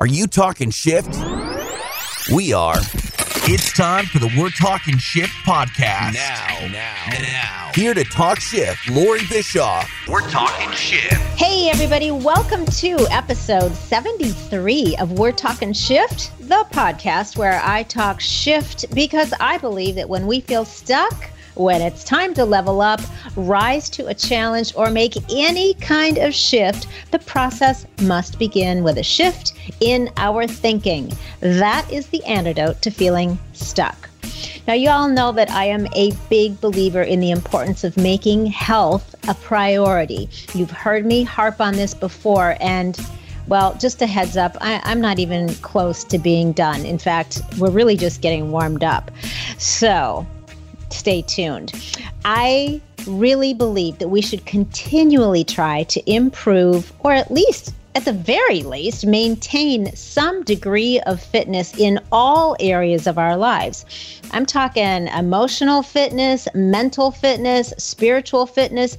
Are you talking shift? We are. It's time for the We're Talking Shift podcast. Now, now, now. Here to talk shift, Lori Bischoff. We're talking shift. Hey, everybody, welcome to episode 73 of We're Talking Shift, the podcast where I talk shift because I believe that when we feel stuck, when it's time to level up, rise to a challenge, or make any kind of shift, the process must begin with a shift in our thinking. That is the antidote to feeling stuck. Now, you all know that I am a big believer in the importance of making health a priority. You've heard me harp on this before, and well, just a heads up, I, am not even close to being done. In fact, we're really just getting warmed up. So, stay tuned. I really believe that we should continually try to improve, or at least at the very least, maintain some degree of fitness in all areas of our lives. I'm talking emotional fitness, mental fitness, spiritual fitness,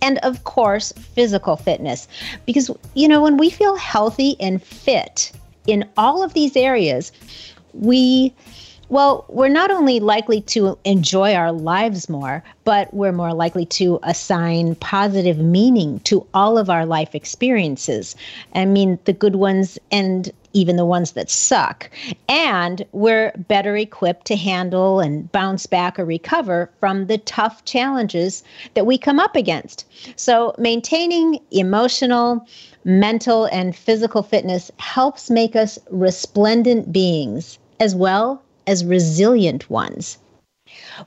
and of course, physical fitness. Because, you know, when we feel healthy and fit in all of these areas, we well, we're not only likely to enjoy our lives more, but we're more likely to assign positive meaning to all of our life experiences. I mean, the good ones and even the ones that suck. And we're better equipped to handle and bounce back or recover from the tough challenges that we come up against. So, maintaining emotional, mental, and physical fitness helps make us resplendent beings as well as resilient ones.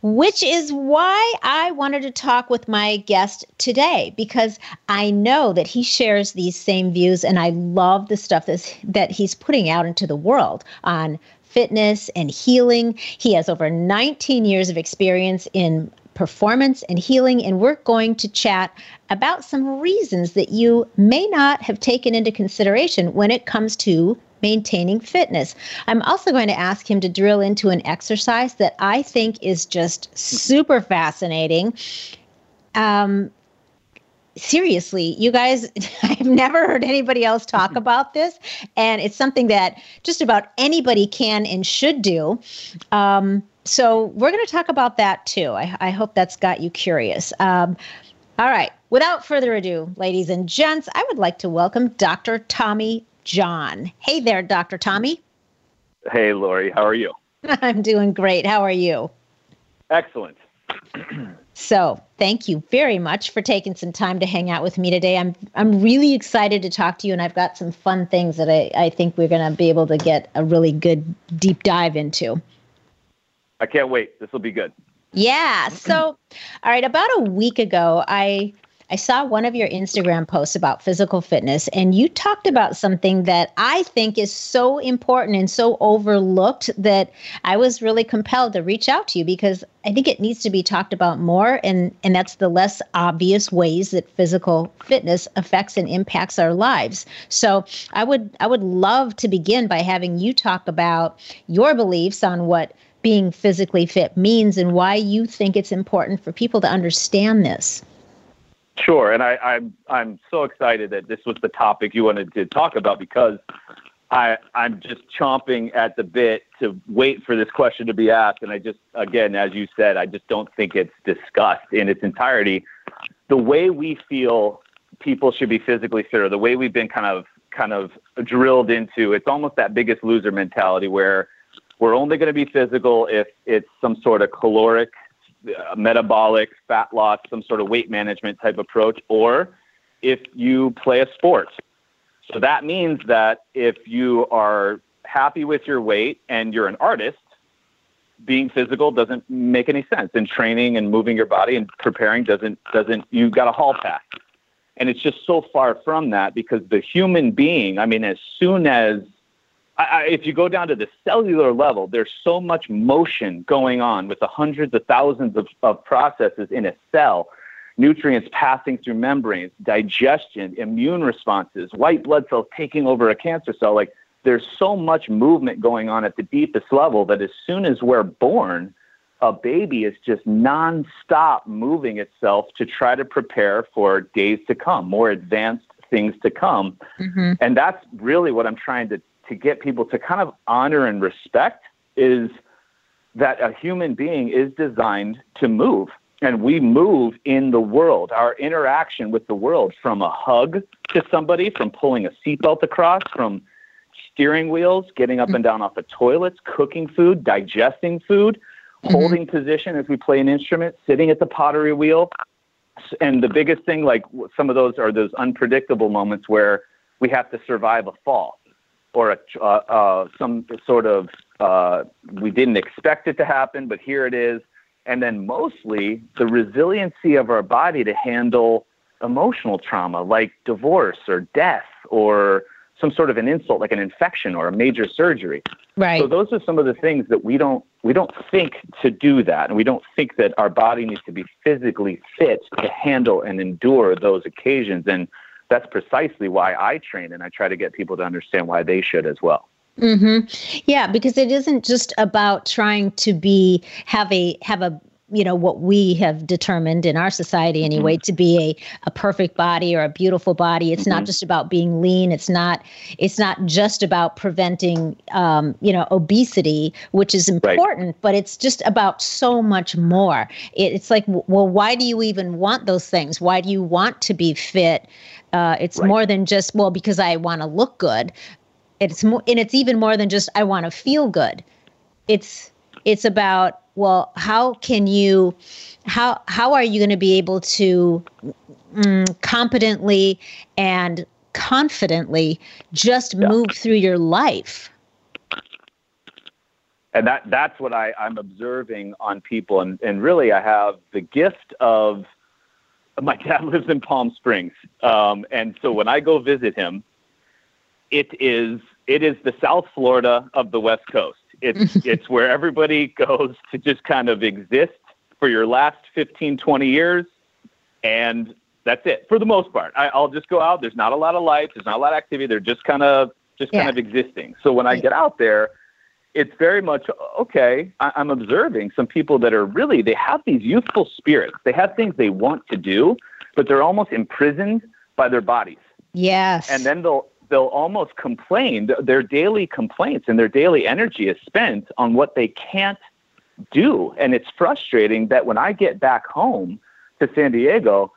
Which is why I wanted to talk with my guest today because I know that he shares these same views and I love the stuff that's, that he's putting out into the world on fitness and healing. He has over 19 years of experience in performance and healing, and we're going to chat about some reasons that you may not have taken into consideration when it comes to maintaining fitness. I'm also going to ask him to drill into an exercise that I think is just super fascinating. Um, seriously, you guys, I've never heard anybody else talk about this, and it's something that just about anybody can and should do. Um, so we're going to talk about that too. I, I, hope that's got you curious. Um, all right. Without further ado, ladies and gents, I would like to welcome Dr. Tommy John. Hey there, Dr. Tommy. Hey, Lori. How are you? I'm doing great. How are you? Excellent. so, thank you very much for taking some time to hang out with me today. I'm I'm really excited to talk to you, and I've got some fun things that I, I think we're going to be able to get a really good deep dive into. I can't wait. This will be good. Yeah. So, all right, about a week ago, I I saw one of your Instagram posts about physical fitness, and you talked about something that I think is so important and so overlooked that I was really compelled to reach out to you because I think it needs to be talked about more, and, and that's the less obvious ways that physical fitness affects and impacts our lives. So I would I would love to begin by having you talk about your beliefs on what being physically fit means and why you think it's important for people to understand this. Sure, and I, I'm I'm so excited that this was the topic you wanted to talk about because I I'm just chomping at the bit to wait for this question to be asked, and I just again, as you said, I just don't think it's discussed in its entirety. The way we feel people should be physically fit, or the way we've been kind of kind of drilled into, it's almost that biggest loser mentality where we're only going to be physical if it's some sort of caloric metabolic fat loss, some sort of weight management type approach, or if you play a sport. So that means that if you are happy with your weight and you're an artist, being physical doesn't make any sense. And training and moving your body and preparing doesn't doesn't you got a hall pass. And it's just so far from that because the human being, I mean, as soon as I, if you go down to the cellular level, there's so much motion going on with the hundreds of thousands of, of processes in a cell nutrients passing through membranes, digestion, immune responses, white blood cells taking over a cancer cell. Like there's so much movement going on at the deepest level that as soon as we're born, a baby is just nonstop moving itself to try to prepare for days to come, more advanced things to come. Mm-hmm. And that's really what I'm trying to to get people to kind of honor and respect is that a human being is designed to move and we move in the world. Our interaction with the world from a hug to somebody, from pulling a seatbelt across, from steering wheels, getting up and down off of toilets, cooking food, digesting food, mm-hmm. holding position as we play an instrument, sitting at the pottery wheel. And the biggest thing, like some of those are those unpredictable moments where we have to survive a fall or a, uh, uh, some sort of uh, we didn't expect it to happen, but here it is. And then mostly the resiliency of our body to handle emotional trauma like divorce or death or some sort of an insult like an infection or a major surgery. Right. So those are some of the things that we don't we don't think to do that and we don't think that our body needs to be physically fit to handle and endure those occasions and that's precisely why I train and I try to get people to understand why they should as well. Mm-hmm. Yeah, because it isn't just about trying to be have a have a you know what we have determined in our society anyway mm-hmm. to be a, a perfect body or a beautiful body it's mm-hmm. not just about being lean it's not it's not just about preventing um, you know obesity which is important right. but it's just about so much more it, it's like well why do you even want those things why do you want to be fit uh, it's right. more than just well because I want to look good. It's more, and it's even more than just I want to feel good. It's it's about well, how can you, how how are you going to be able to mm, competently and confidently just yeah. move through your life? and that that's what I, I'm observing on people. And, and really, I have the gift of my dad lives in Palm Springs, um, and so when I go visit him, it is it is the South Florida of the West Coast. It's it's where everybody goes to just kind of exist for your last 15, 20 years, and that's it for the most part. I, will just go out. There's not a lot of life. There's not a lot of activity. They're just kind of just yeah. kind of existing. So when I get out there, it's very much okay. I, I'm observing some people that are really they have these youthful spirits. They have things they want to do, but they're almost imprisoned by their bodies. Yes. And then they'll they'll almost complain. Their daily complaints and their daily energy is spent on what they can't do, and it's frustrating that when I get back home to San Diego,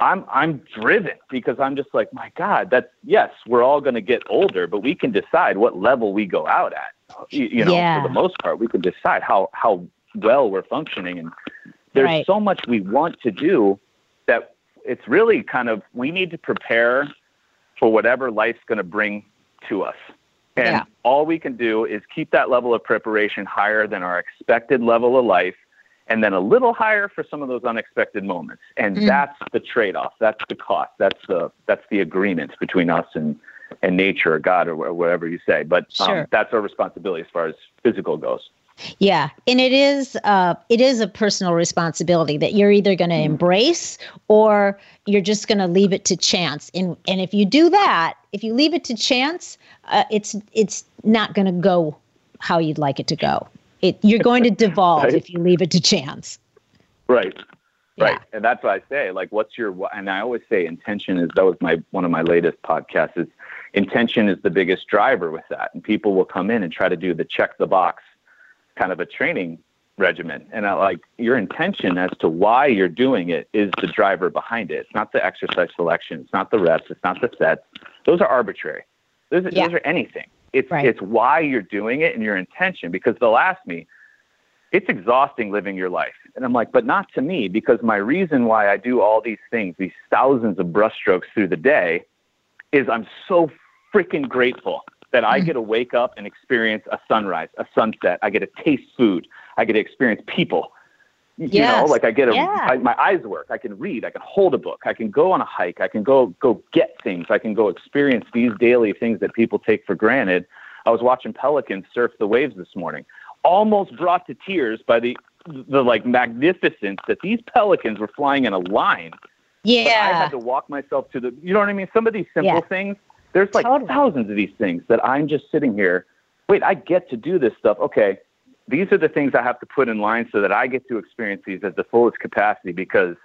I'm I'm driven because I'm just like, my God, that's yes, we're all going to get older, but we can decide what level we go out at you, you know, yeah. for the most part, we can decide how how well we're functioning, and there's right. so much we want to do that it's really kind of we need to prepare for whatever life's going to bring to us. And yeah. all we can do is keep that level of preparation higher than our expected level of life and then a little higher for some of those unexpected moments. And mm. that's the trade-off. That's the cost. That's the that's the agreement between us and and nature or God or whatever you say. But um, that's our responsibility as far as physical goes. Yeah, and it is uh, it is a personal responsibility that you're either going to mm-hmm. embrace or you're just going to leave it to chance. And and if you do that, if you leave it to chance, uh, it's it's not going to go how you'd like it to go. It you're going to devolve right? if you leave it to chance. Right. Right. Yeah. And that's what I say. Like, what's your, and I always say intention is, that was my, one of my latest podcasts is intention is the biggest driver with that. And people will come in and try to do the check the box kind of a training regimen. And I like your intention as to why you're doing it is the driver behind it. It's not the exercise selection. It's not the reps. It's not the sets. Those are arbitrary. Those, yeah. those are anything. It's, right. it's why you're doing it and your intention because they'll ask me, it's exhausting living your life. And I'm like, but not to me, because my reason why I do all these things, these thousands of brushstrokes through the day, is I'm so freaking grateful that I mm. get to wake up and experience a sunrise, a sunset. I get to taste food. I get to experience people. You yes. know, like I get a, yeah. I, my eyes work. I can read. I can hold a book. I can go on a hike. I can go go get things. I can go experience these daily things that people take for granted. I was watching pelicans surf the waves this morning almost brought to tears by the the like magnificence that these pelicans were flying in a line. Yeah. I had to walk myself to the you know what I mean? Some of these simple yeah. things. There's like totally. thousands of these things that I'm just sitting here. Wait, I get to do this stuff. Okay. These are the things I have to put in line so that I get to experience these at the fullest capacity because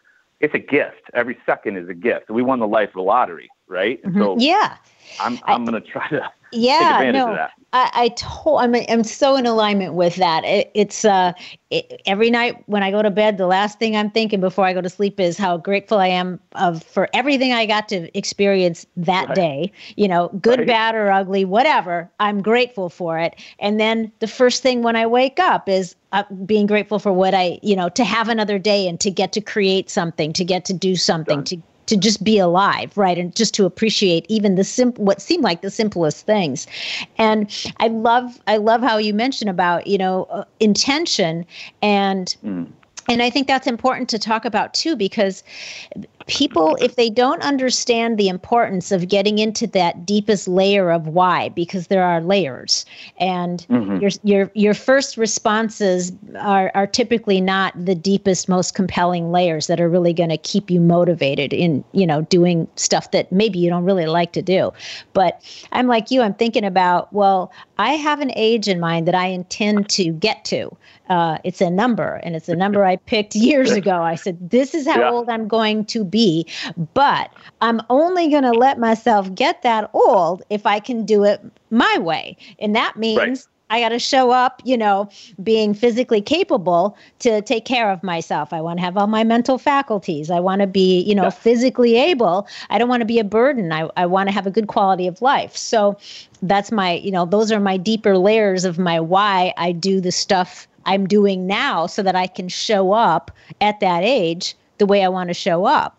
it's a gift. Every second is a gift. We won the life lottery, right? Mm-hmm. So yeah. I'm I'm I, gonna try to yeah, no, I, I told I'm I'm so in alignment with that. It, it's uh, it, every night when I go to bed, the last thing I'm thinking before I go to sleep is how grateful I am of for everything I got to experience that right. day. You know, good, right. bad, or ugly, whatever. I'm grateful for it. And then the first thing when I wake up is uh, being grateful for what I, you know, to have another day and to get to create something, to get to do something, Done. to to just be alive, right? And just to appreciate even the simple, what seemed like the simplest things. And I love, I love how you mentioned about, you know, uh, intention and. Mm and I think that's important to talk about too, because people, if they don't understand the importance of getting into that deepest layer of why, because there are layers, and mm-hmm. your your your first responses are are typically not the deepest, most compelling layers that are really going to keep you motivated in you know doing stuff that maybe you don't really like to do. But I'm like you, I'm thinking about well, I have an age in mind that I intend to get to. Uh, it's a number, and it's a number I picked years ago. I said, This is how yeah. old I'm going to be, but I'm only going to let myself get that old if I can do it my way. And that means. Right. I got to show up, you know, being physically capable to take care of myself. I want to have all my mental faculties. I want to be, you know, yeah. physically able. I don't want to be a burden. I, I want to have a good quality of life. So that's my, you know, those are my deeper layers of my why I do the stuff I'm doing now so that I can show up at that age the way I want to show up.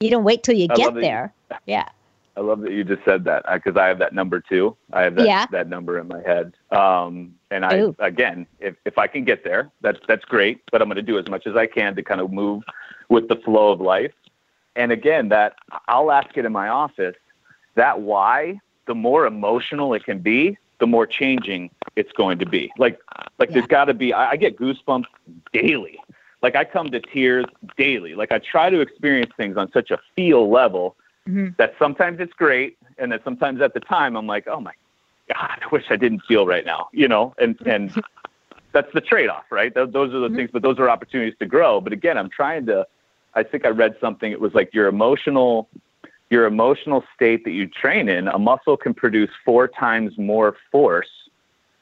You don't wait till you I get there. You, yeah. I love that you just said that because I have that number too. I have that, yeah. that number in my head. Um, and I, Ooh. again, if, if I can get there, that's, that's great, but I'm going to do as much as I can to kind of move with the flow of life. And again, that I'll ask it in my office, that why, the more emotional it can be, the more changing it's going to be. Like, like yeah. there's got to be. I, I get goosebumps daily. Like I come to tears daily. Like I try to experience things on such a feel level mm-hmm. that sometimes it's great, and that sometimes at the time I'm like, oh my god, I wish I didn't feel right now. You know, and and that's the trade-off, right? Those, those are the mm-hmm. things, but those are opportunities to grow. But again, I'm trying to. I think I read something. It was like your emotional your emotional state that you train in, a muscle can produce four times more force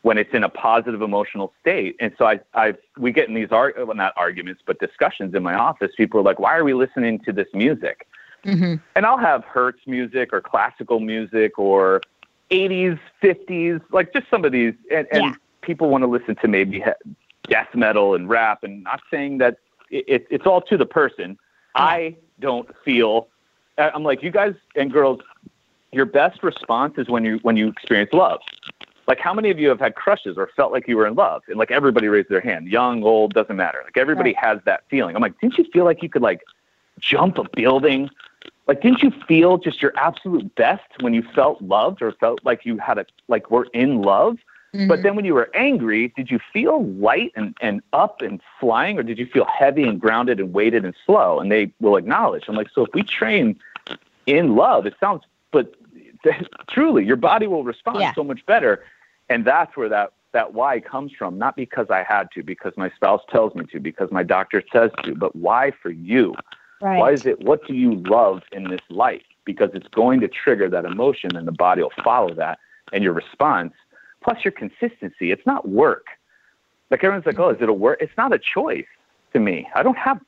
when it's in a positive emotional state. And so I, I, we get in these ar- well, not arguments, but discussions in my office. People are like, "Why are we listening to this music?" Mm-hmm. And I'll have Hertz music or classical music or 80s, 50s, like just some of these. And, and yeah. people want to listen to maybe death metal and rap. And not saying that it, it, it's all to the person. Yeah. I don't feel I'm like, you guys and girls, your best response is when you when you experience love. Like, how many of you have had crushes or felt like you were in love? And like everybody raised their hand, young, old, doesn't matter. Like everybody right. has that feeling. I'm like, didn't you feel like you could like jump a building? Like, didn't you feel just your absolute best when you felt loved or felt like you had a like were in love? Mm-hmm. But then when you were angry, did you feel light and, and up and flying, or did you feel heavy and grounded and weighted and slow? And they will acknowledge. I'm like, so if we train in love, it sounds, but truly, your body will respond yeah. so much better. And that's where that, that why comes from, not because I had to, because my spouse tells me to, because my doctor says to, but why for you? Right. Why is it, what do you love in this life? Because it's going to trigger that emotion and the body will follow that. And your response plus your consistency. It's not work. Like everyone's like, oh, is it a work? It's not a choice to me. I don't have,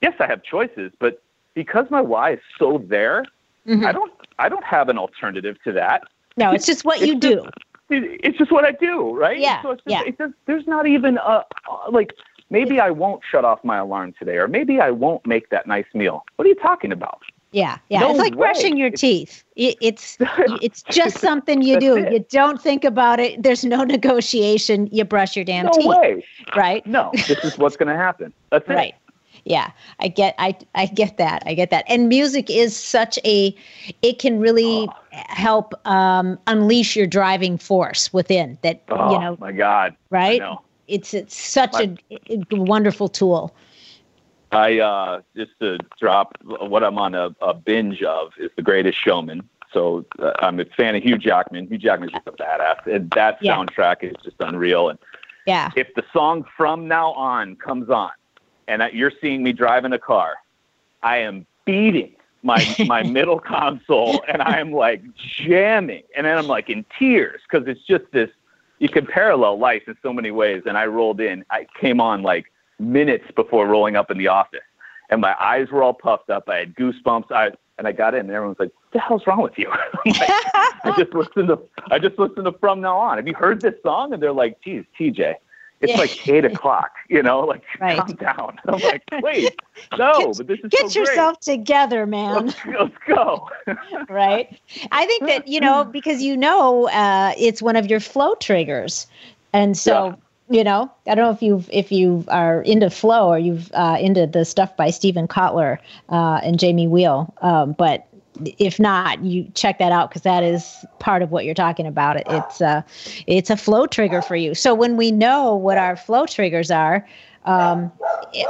yes, I have choices, but because my why is so there, mm-hmm. I don't, I don't have an alternative to that. No, it's, it's just what you just, do. It's just what I do, right? Yeah. So just, yeah. Does, there's not even a, like, maybe I won't shut off my alarm today, or maybe I won't make that nice meal. What are you talking about? Yeah, yeah. No it's like way. brushing your teeth. It, it's it's just something you do. It. You don't think about it. There's no negotiation. You brush your damn no teeth. Way. Right? No, this is what's going to happen. That's it. Right. Yeah, I get I I get that. I get that. And music is such a it can really oh. help um, unleash your driving force within that oh, you know. my god. Right? It's it's such my, a, a wonderful tool. I uh, just to drop what I'm on a, a binge of is The Greatest Showman. So uh, I'm a fan of Hugh Jackman. Hugh Jackman's just a badass, and that yeah. soundtrack is just unreal. And yeah, if the song "From Now On" comes on, and you're seeing me driving a car, I am beating my my middle console and I'm like jamming and then I'm like in tears because it's just this you can parallel life in so many ways. And I rolled in I came on like minutes before rolling up in the office. And my eyes were all puffed up. I had goosebumps. I and I got in and everyone's like what the hell's wrong with you? Like, I just listened to I just listened to from now on. Have you heard this song? And they're like geez TJ it's Yeah. like eight o'clock, you know, like Right. calm down. I'm like, wait, no, Get- but this is Get so yourself together, man. Let's, let's go. right? I think that you know because you know uh, it's one of your flow triggers, and so you know I don't know if you if you are into flow or you've uh, into the stuff by Steven Kotler uh, and Jamie Wheal, um, but if not, you check that out because that is part of what you're talking about. It, it's a it's a flow trigger for you. So when we know what our flow triggers are. Um,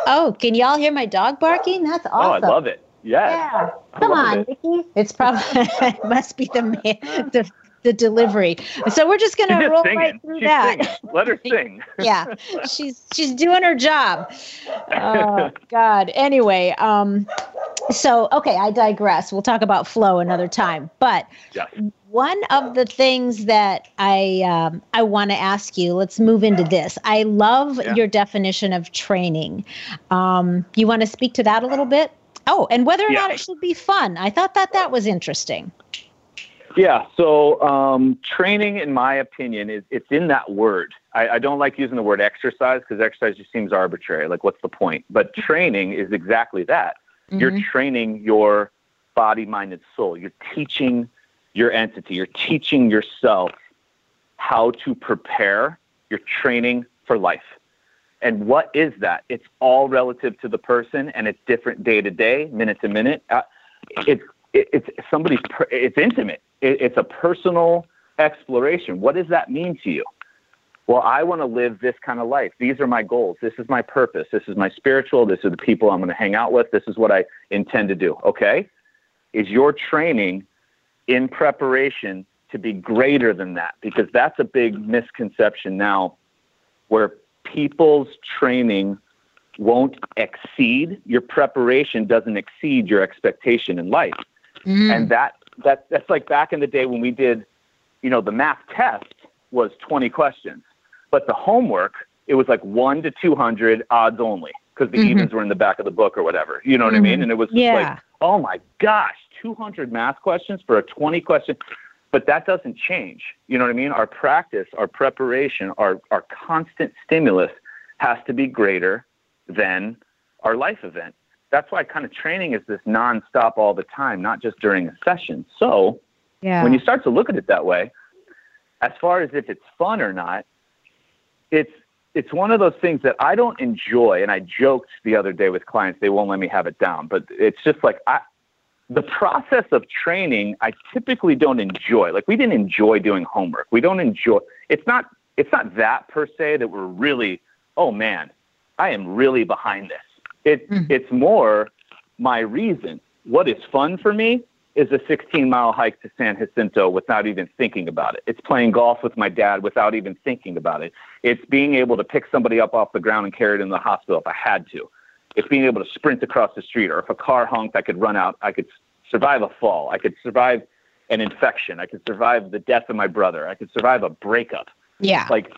oh, can y'all hear my dog barking? That's awesome. Oh, I love it. Yes. Yeah. Come on, it. Vicky. It's probably it must be the man, the the delivery. So we're just gonna roll singing. right through She's that. singing. Let her sing. yeah, she's she's doing her job. Oh God. Anyway, um, so okay, I digress. We'll talk about flow another time. But Yes. one of the things that I um, I want to ask you, let's move into this. I love Yeah. your definition of training. Um, you want to speak to that a little bit? Oh, and whether or Yeah. not it should be fun. I thought that that was interesting. Yeah. So um, training, in my opinion, is it's in that word. I, I don't like using the word exercise because exercise just seems arbitrary. Like, what's the point? But training is exactly that. You're Mhm. training your body, mind, and soul. You're teaching your entity. You're teaching yourself how to prepare. You're training for life. And what is that? It's all relative to the person, and it's different day to day, minute to minute. Uh, it's it, it's somebody's. Per, it's intimate. It, it's a personal exploration. What does that mean to you? Well, I want to live this kind of life. These are my goals. This is my purpose. This is my spiritual. This are the people I'm going to hang out with. This is what I intend to do. Okay? Is your training in preparation to be greater than that? Because that's a big misconception now where people's training won't exceed your preparation doesn't exceed your expectation in life Mm. and that that that's like back in the day when we did you know the math test was 20 questions. But the homework it was like 1 to 200 odds only because the Mhm. evens were in the back of the book or whatever. You know what i mean? And it was just Yeah. like oh my gosh 200 math questions for a 20 question. But that doesn't change. You know what i mean? Our practice our preparation our our constant stimulus has to be greater than our life event that's why kind of training is this nonstop all the time, not just during a session. So yeah. when you start to look at it that way, as far as if it's fun or not, it's it's one of those things that I don't enjoy. And I joked the other day with clients, they won't let me have it down. But it's just like I the process of training I typically don't enjoy. Like we didn't enjoy doing homework. We don't enjoy it's not it's not that per se that we're really, oh man, I am really behind this. It Mhm. it's more my reason. What is fun for me is a 16 mile hike to San Jacinto without even thinking about it. It's playing golf with my dad without even thinking about it. It's being able to pick somebody up off the ground and carry it in the hospital if I had to. It's being able to sprint across the street, or if a car honked, I could run out. I could survive a fall. I could survive an infection. I could survive the death of my brother. I could survive a breakup. yeah. Like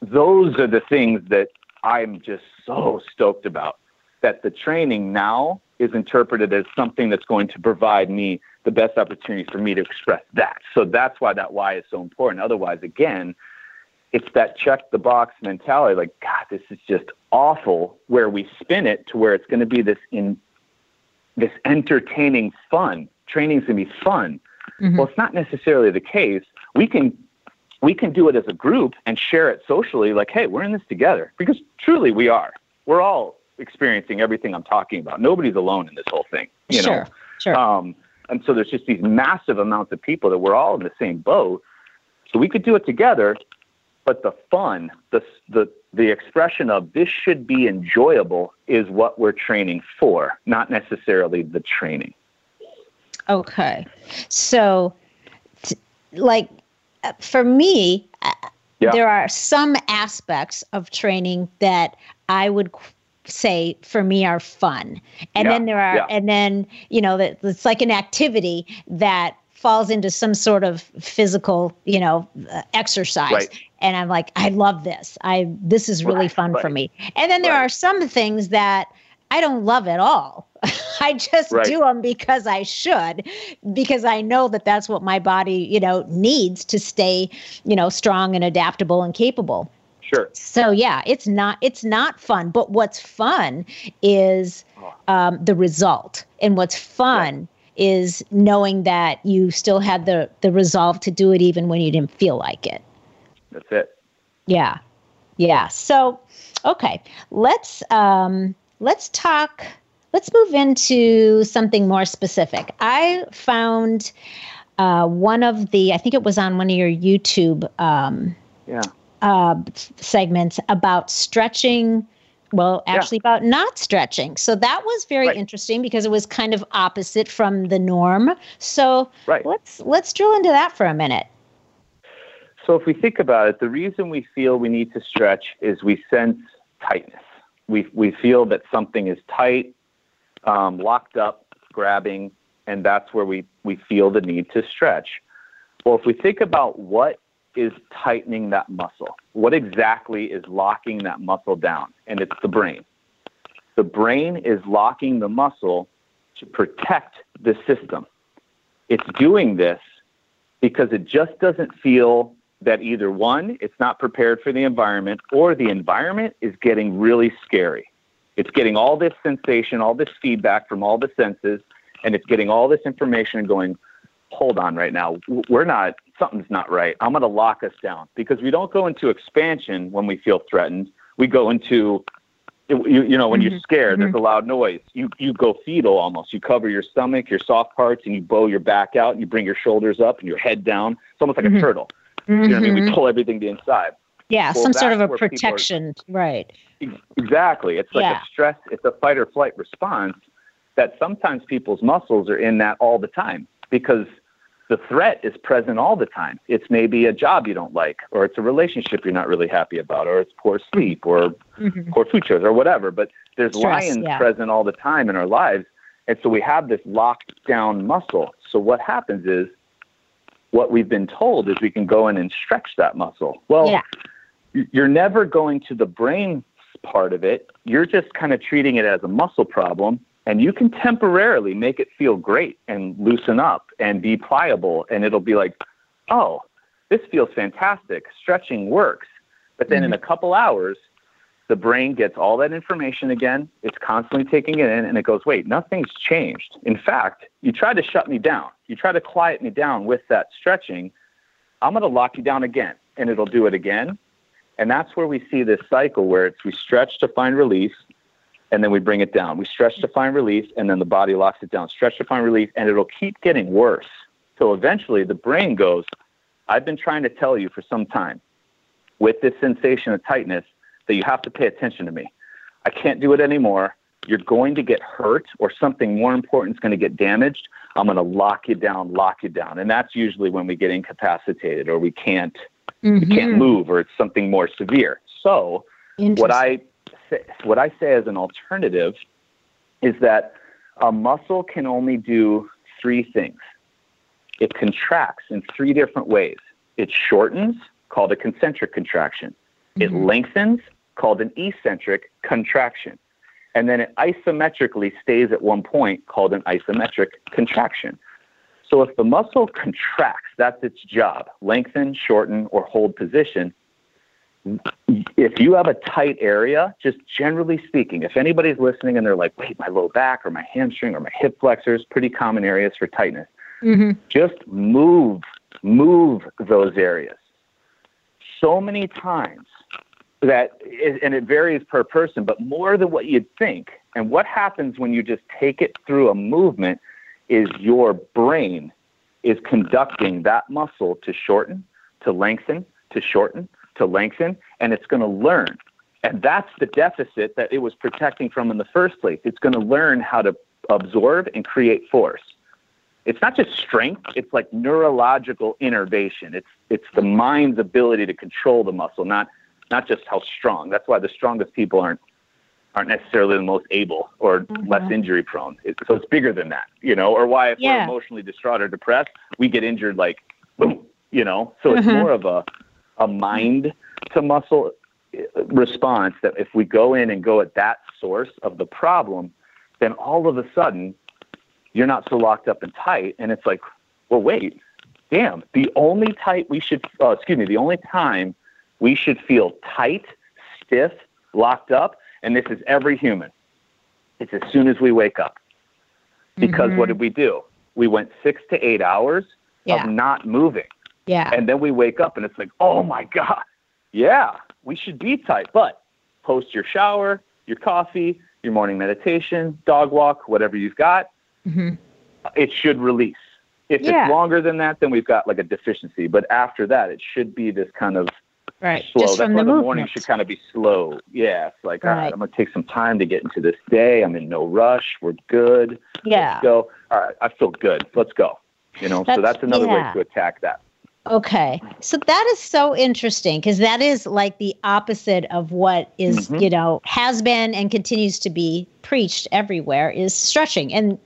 those are the things that I'm just so stoked about. That the training now is interpreted as something that's going to provide me the best opportunity for me to express that. So that's why that why is so important. Otherwise, again, it's that check the box mentality. Like, God, this is just awful. Where we spin it to where it's going to be this in this entertaining fun. Training's going to be fun. Mhm. Well, it's not necessarily the case. We can we can do it as a group and share it socially. Like, hey, we're in this together because truly we are. We're all experiencing everything I'm talking about. Nobody's alone in this whole thing. You sure. know. Sure. Um, and so there's just these massive amounts of people that we're all in the same boat. So we could do it together, but the fun, the the the expression of this should be enjoyable is what we're training for, not necessarily the training. Okay. So, t- like, uh, for me, uh, Yeah. there are some aspects of training that I would say for me are fun. And Yeah, then there are yeah. and then you know that it's like an activity that falls into some sort of physical you know uh, exercise. Right. and i'm like i love this. I this is really Right, fun for me. And then there Right. are some things that i don't love at all. I just Right. do them because i should because i know that that's what my body you know needs to stay you know strong and adaptable and capable Sure. so yeah, it's not it's not fun. But what's fun is um, the result, and what's fun is knowing that you still had the the resolve to do it even when you didn't feel like it. That's it. Yeah, yeah. So okay, let's um, let's talk. Let's move into something more specific. I found uh, one of the I think it was on one of your YouTube. Um, Yeah. Uh, segments about stretching. Well, Yeah. actually, about not stretching. So that was very Right. interesting because it was kind of opposite from the norm. So Right. let's let's drill into that for a minute. So if we think about it, the reason we feel we need to stretch is we sense tightness. We we feel that something is tight, um, locked up, grabbing, and that's where we we feel the need to stretch. Well, if we think about what is tightening that muscle, what exactly is locking that muscle down, and it's the brain. The brain is locking the muscle to protect the system. It's doing this because it just doesn't feel that either one, it's not prepared for the environment, or the environment is getting really scary. It's getting all this sensation, all this feedback from all the senses, and it's getting all this information and going, hold on right now. We're not, something's not right. I'm going to lock us down because we don't go into expansion when we feel threatened. We go into, you, you know, when you're mm-hmm. scared, there's mm-hmm. a loud noise. You, you go fetal almost. You cover your stomach, your soft parts, and you bow your back out and you bring your shoulders up and your head down. It's almost like a mm-hmm. turtle. You know what I mean? We pull everything to the inside. Yeah, Well, some sort of a people are- protection, right? Exactly. It's like Yeah. a stress, it's a fight or flight response that sometimes people's muscles are in that all the time because the threat is present all the time. It's maybe a job you don't like, or it's a relationship you're not really happy about, or it's poor sleep, or poor food choices, or whatever. But there's Mm-hmm. Stress, lions yeah. present all the time in our lives. And so we have this locked down muscle. So what happens is what we've been told is we can go in and stretch that muscle. Well, Yeah. you're never going to the brain part of it. You're just kind of treating it as a muscle problem, and you can temporarily make it feel great and loosen up and be pliable, and it'll be like, oh, this feels fantastic. Stretching works. But then in mm-hmm. a couple hours, the brain gets all that information again. It's constantly taking it in, and it goes, wait, nothing's changed. In fact, you try to shut me down. You try to quiet me down with that stretching. I'm going to lock you down again, and it'll do it again. And that's where we see this cycle where it's we stretch to find relief, and then we bring it down. We stretch to find relief, and then the body locks it down. Stretch to find relief, and it'll keep getting worse. So eventually the brain goes, I've been trying to tell you for some time with this sensation of tightness that you have to pay attention to me. I can't do it anymore. You're going to get hurt, or something more important is going to get damaged. I'm going to lock you down, lock you down. And that's usually when we get incapacitated or we can't we can't mm-hmm. move or it's something more severe. So what I what I say as an alternative is that a muscle can only do three things. It contracts in three different ways. It shortens, called a concentric contraction. It mm-hmm. lengthens, called an eccentric contraction. And then it isometrically stays at one point, called an isometric contraction. So if the muscle contracts, that's its job lengthen, shorten, or hold position. If you have a tight area, just generally speaking, if anybody's listening and they're like, wait, my low back or my hamstring or my hip flexors, pretty common areas for tightness, mm-hmm. just move, move those areas. So many times that, and it varies per person, but more than what you'd think. And what happens when you just take it through a movement is your brain is conducting that muscle to shorten, to lengthen, to shorten, to lengthen, and it's going to learn. And that's the deficit that it was protecting from in the first place. It's going to learn how to absorb and create force. It's not just strength, it's like neurological innervation. It's it's the mind's ability to control the muscle, not not just how strong. That's why the strongest people aren't aren't necessarily the most able or Mhm. less injury prone. It, so it's bigger than that, you know, or why if Yeah. we're emotionally distraught or depressed, we get injured like boom, you know. So it's Mhm. more of a a mind to muscle response that if we go in and go at that source of the problem, then all of a sudden you're not so locked up and tight and it's like, well wait, damn, the only tight we should uh, excuse me, the only time we should feel tight, stiff, locked up, and this is every human. It's as soon as we wake up. Because what Mhm. did we do? We went six to eight hours Yeah. of not moving. Yeah. And then we wake up and it's like, oh my God, yeah, we should be tight. But post your shower, your coffee, your morning meditation, dog walk, whatever you've got, hmm it should release. If Yeah. it's longer than that, then we've got like a deficiency. But after that, it should be this kind of Right. slow. Just That's from why the the morning should kind of be slow. Yeah, it's like all Right. I'm gonna take some time to get into this day. I'm in no rush. We're good. yeah. Let's go. All right, I feel good. Let's go. You know, so That's- that's another yeah. way to attack that. Okay. So that is so interesting because that is like the opposite of what is, Mhm. you know, has been and continues to be preached everywhere is stretching. And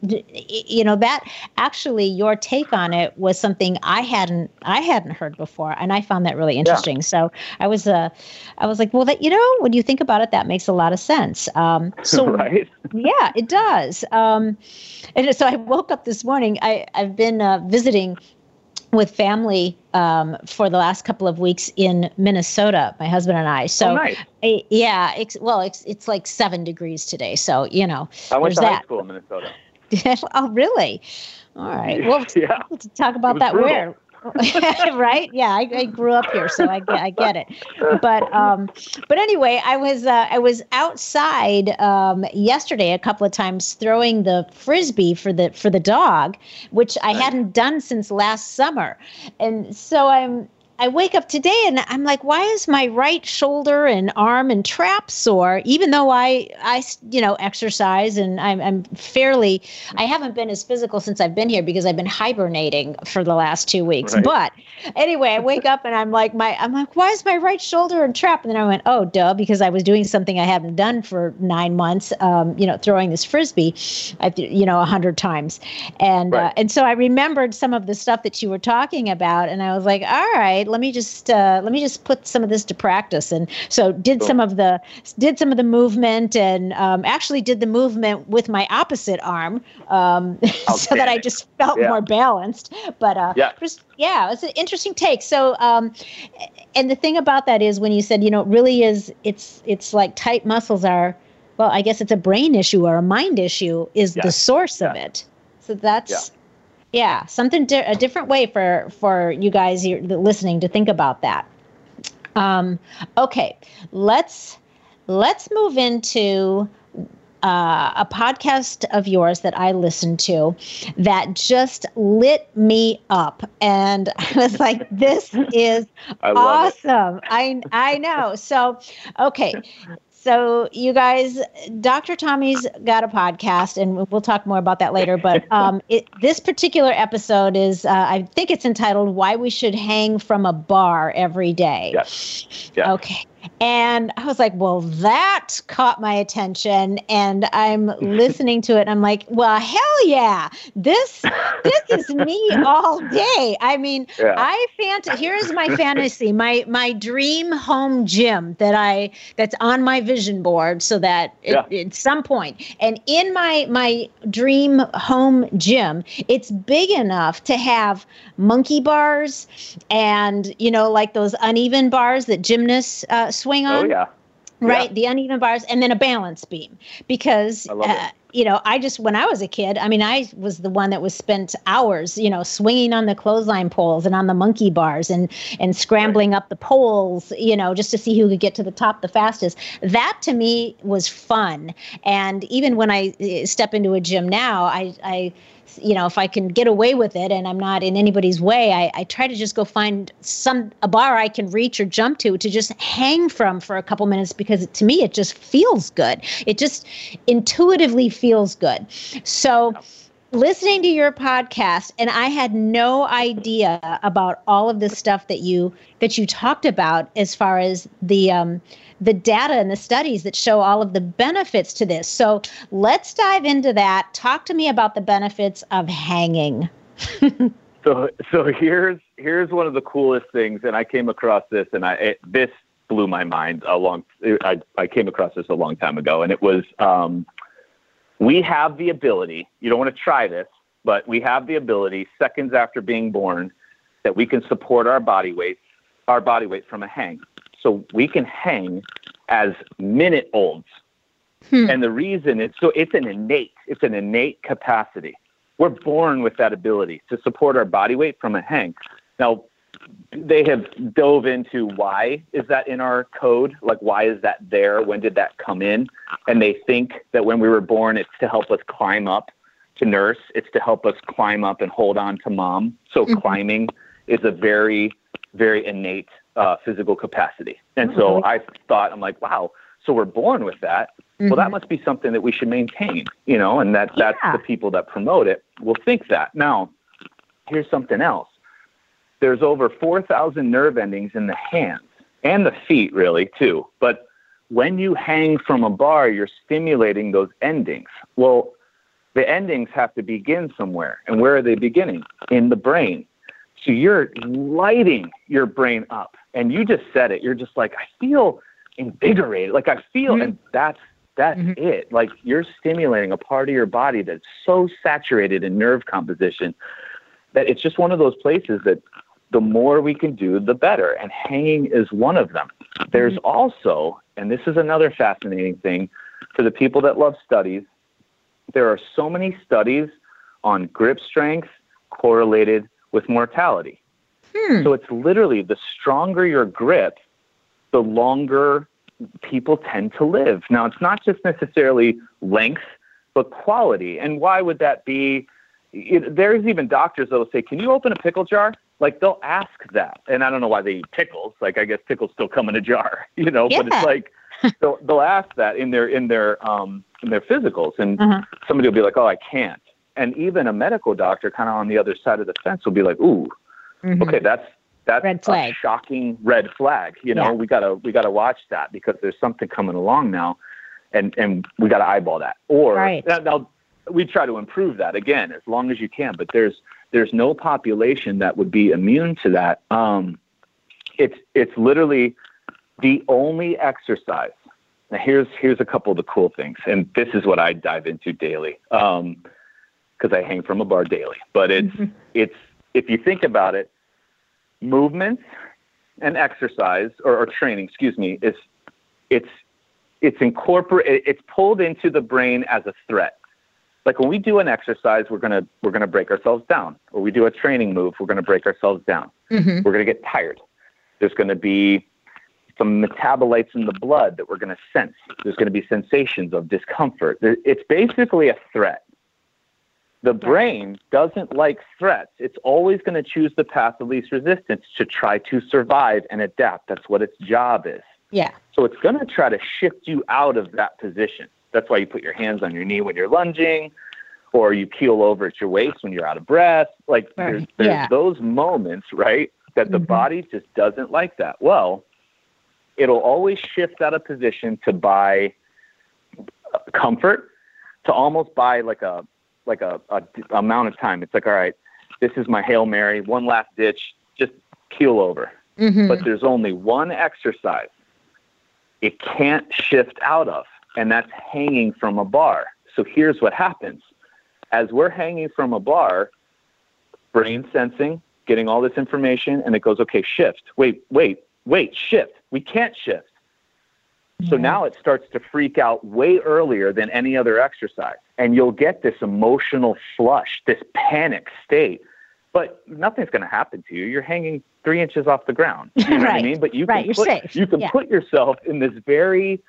you know, that actually your take on it was something I hadn't I hadn't heard before and I found that really interesting. So I was uh I was like, well that you know, when you think about it that makes a lot of sense. Um so right? yeah, it does. Um, and so I woke up this morning. I, I've been uh, visiting with family um, for the last couple of weeks in Minnesota, my husband and I. So, oh, nice. I- yeah, it's, well, it's, it's like seven degrees today. So, you know, I went there's to high that. school in Minnesota. oh, really? All right. Well, yeah. we'll talk about that brutal. where. right? Yeah, I, I grew up here, so I get I get it. But um, but anyway, I was uh, I was outside um, yesterday a couple of times throwing the frisbee for the for the dog, which I hadn't done since last summer, and so I'm. I wake up today and I'm like, why is my right shoulder and arm and trap sore? Even though I, I, you know, exercise and I'm, I'm fairly, I haven't been as physical since I've been here because I've been hibernating for the last two weeks. Right. But anyway, I wake up and I'm like, my, I'm like, why is my right shoulder and trap? And then I went, oh, duh, because I was doing something I hadn't done for nine months. Um, you know, throwing this frisbee, I, you know, a hundred times, and uh, and so I remembered some of the stuff that you were talking about, and I was like, all right, let me just uh, let me just put some of this to practice. And so did Cool. some of the did some of the movement, and um, actually did the movement with my opposite arm, um, so that I just felt Yeah. more balanced. But uh, Yeah. just yeah, it's an interesting take. So, um, and the thing about that is when you said, you know, it really is, it's it's like tight muscles are. Well, I guess it's a brain issue or a mind issue is the Yes. source of it. So that's yeah, something di- a different way for for you guys you're listening to think about that. Um, okay, let's let's move into uh, a podcast of yours that I listened to that just lit me up, and I was like, "This is I awesome!" I I know. So, okay. So you guys, Dr. Tommy's got a podcast, and we'll talk more about that later. But um, it, this particular episode is, uh, I think it's entitled "Why We Should Hang from a Bar Every Day." Yes. Yeah. Okay. And I was like, well, that caught my attention. And I'm listening to it. I'm like, well, hell yeah. This this is me all day. I mean, Yeah. I fant here's my fantasy, my my dream home gym that I that's on my vision board so that Yeah. at, at some point and in my my dream home gym, it's big enough to have monkey bars and you know like those uneven bars that gymnasts uh, swing on oh yeah. right Yeah. the uneven bars and then a balance beam because I love it. uh, you know i just when i was a kid i mean i was the one that was spent hours you know swinging on the clothesline poles and on the monkey bars and and scrambling up the poles you know just to see who could get to the top the fastest that to me was fun and even when i uh, step into a gym now i i you know if i can get away with it and i'm not in anybody's way I, I try to just go find some a bar i can reach or jump to to just hang from for a couple minutes because to me it just feels good. It just intuitively feels good. So listening to your podcast and I had no idea about all of the stuff that you that you talked about as far as the um, the data and the studies that show all of the benefits to this. So let's dive into that. Talk to me about the benefits of hanging. so so here's here's one of the coolest things, and I came across this, and I it, this blew my mind a long. I I came across this a long time ago, and it was um, we have the ability. You don't want to try this, but we have the ability seconds after being born that we can support our body weight, our body weight from a hang. So we can hang as minute olds. Hmm. And the reason is so it's an innate, it's an innate capacity. We're born with that ability to support our body weight from a hang. Now, they have dove into why is that in our code? Like, why is that there? When did that come in? And they think that when we were born, it's to help us climb up to nurse. It's to help us climb up and hold on to mom. So mm-hmm. climbing is a very, very innate uh, physical capacity. And so mm-hmm. I thought, I'm like, wow. So we're born with that. Mm-hmm. Well, that mm-hmm. must be something that we should maintain, you know, and that that's yeah. the people that promote it will think that. Now, here's something else. There's over 4,000 nerve endings in the hands and the feet, really, too. But when you hang from a bar, you're stimulating those endings. Well, the endings have to begin somewhere. And where are they beginning? In the brain. So you're lighting your brain up. And you just said it. You're just like, I feel invigorated. Like I feel, mm-hmm. and that's that's mm-hmm. it. Like you're stimulating a part of your body that's so saturated in nerve composition that it's just one of those places that the more we can do, the better. And hanging is one of them. There's mm-hmm. also, and this is another fascinating thing for the people that love studies, there are so many studies on grip strength correlated with mortality. Hmm. So it's literally the stronger your grip, the longer people tend to live. Now, it's not just necessarily length, but quality. And why would that be? It, there's even doctors that will say, Can you open a pickle jar? Like they'll ask that. And I don't know why they eat pickles. Like I guess pickles still come in a jar, you know, yeah. but it's like they'll, they'll ask that in their in their um in their physicals and uh-huh. somebody will be like, Oh, I can't. And even a medical doctor kind of on the other side of the fence will be like, Ooh, mm-hmm. okay, that's that's red flag. a shocking red flag. You know, yeah. we gotta we gotta watch that because there's something coming along now, and and we gotta eyeball that. Or right. now, now we try to improve that again as long as you can. But there's there's no population that would be immune to that. Um, it's it's literally the only exercise. Now here's here's a couple of the cool things, and this is what I dive into daily because um, I hang from a bar daily. But it's mm-hmm. it's if you think about it movement and exercise or, or training, excuse me, is it's it's incorporated it's pulled into the brain as a threat. Like when we do an exercise, we're gonna we're gonna break ourselves down, or we do a training move, we're gonna break ourselves down. Mm-hmm. We're gonna get tired. There's gonna be some metabolites in the blood that we're going to sense. There's going to be sensations of discomfort. It's basically a threat. The brain doesn't like threats. It's always going to choose the path of least resistance to try to survive and adapt. That's what its job is. Yeah. So it's going to try to shift you out of that position. That's why you put your hands on your knee when you're lunging, or you keel over at your waist when you're out of breath. Like right. there's, there's yeah. those moments, right, that the mm-hmm. body just doesn't like that. Well, it'll always shift out of position to buy comfort, to almost buy like a like a, a amount of time. It's like, all right, this is my hail mary, one last ditch, just keel over. Mm-hmm. But there's only one exercise it can't shift out of, and that's hanging from a bar. So here's what happens: as we're hanging from a bar, brain sensing, getting all this information, and it goes, okay, shift. Wait, wait, wait, shift. We can't shift. So mm-hmm. now it starts to freak out way earlier than any other exercise. And you'll get this emotional flush, this panic state. But nothing's going to happen to you. You're hanging three inches off the ground. You know right. what I mean? But you right. can, put, safe. You can yeah. put yourself in this very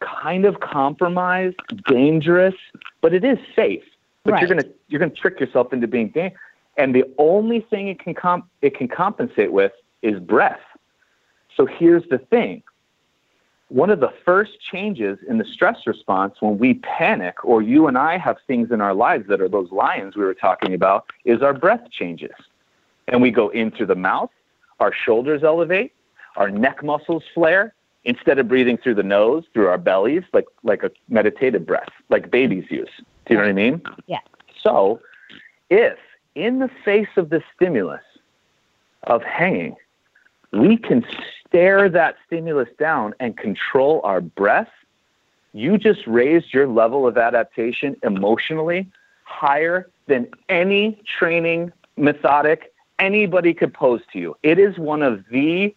kind of compromised, dangerous, but it is safe. But right. you're gonna you're gonna trick yourself into being dangerous. And the only thing it can comp- it can compensate with is breath. So here's the thing one of the first changes in the stress response when we panic or you and I have things in our lives that are those lions we were talking about is our breath changes. And we go in through the mouth, our shoulders elevate, our neck muscles flare, instead of breathing through the nose, through our bellies, like like a meditative breath, like babies use. Do you know what I mean? Yeah. So if in the face of the stimulus of hanging, we can stare that stimulus down and control our breath, you just raised your level of adaptation emotionally higher than any training methodic anybody could pose to you. It is one of the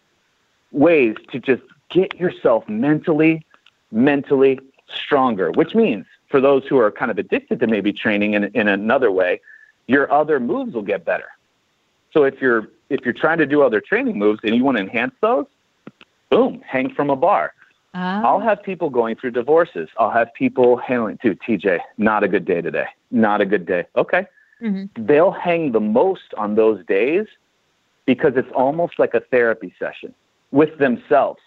ways to just get yourself mentally, mentally stronger, which means for those who are kind of addicted to maybe training in, in another way, your other moves will get better. So if you're if you're trying to do other training moves and you want to enhance those, boom, hang from a bar. Oh. I'll have people going through divorces. I'll have people handling, dude, TJ, not a good day today. Not a good day. Okay. Mm-hmm. They'll hang the most on those days because it's almost like a therapy session with themselves.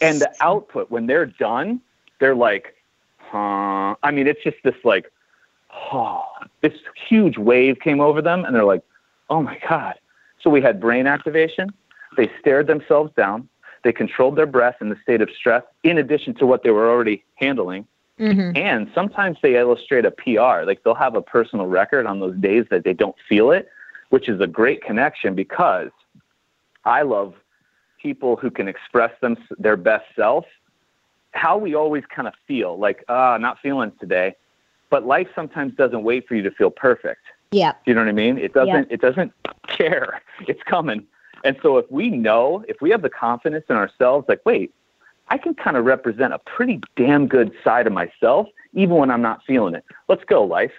And the output, when they're done, they're like, huh. I mean, it's just this like, oh, this huge wave came over them, and they're like, oh my God. So we had brain activation. They stared themselves down. They controlled their breath in the state of stress, in addition to what they were already handling. Mm-hmm. And sometimes they illustrate a PR, like they'll have a personal record on those days that they don't feel it, which is a great connection because I love people who can express them their best self. How we always kind of feel, like ah, not feeling today, but life sometimes doesn't wait for you to feel perfect. Yeah. Do you know what I mean? It doesn't. Yeah. It doesn't care. It's coming. And so if we know, if we have the confidence in ourselves, like, wait, I can kind of represent a pretty damn good side of myself, even when I'm not feeling it. Let's go, life.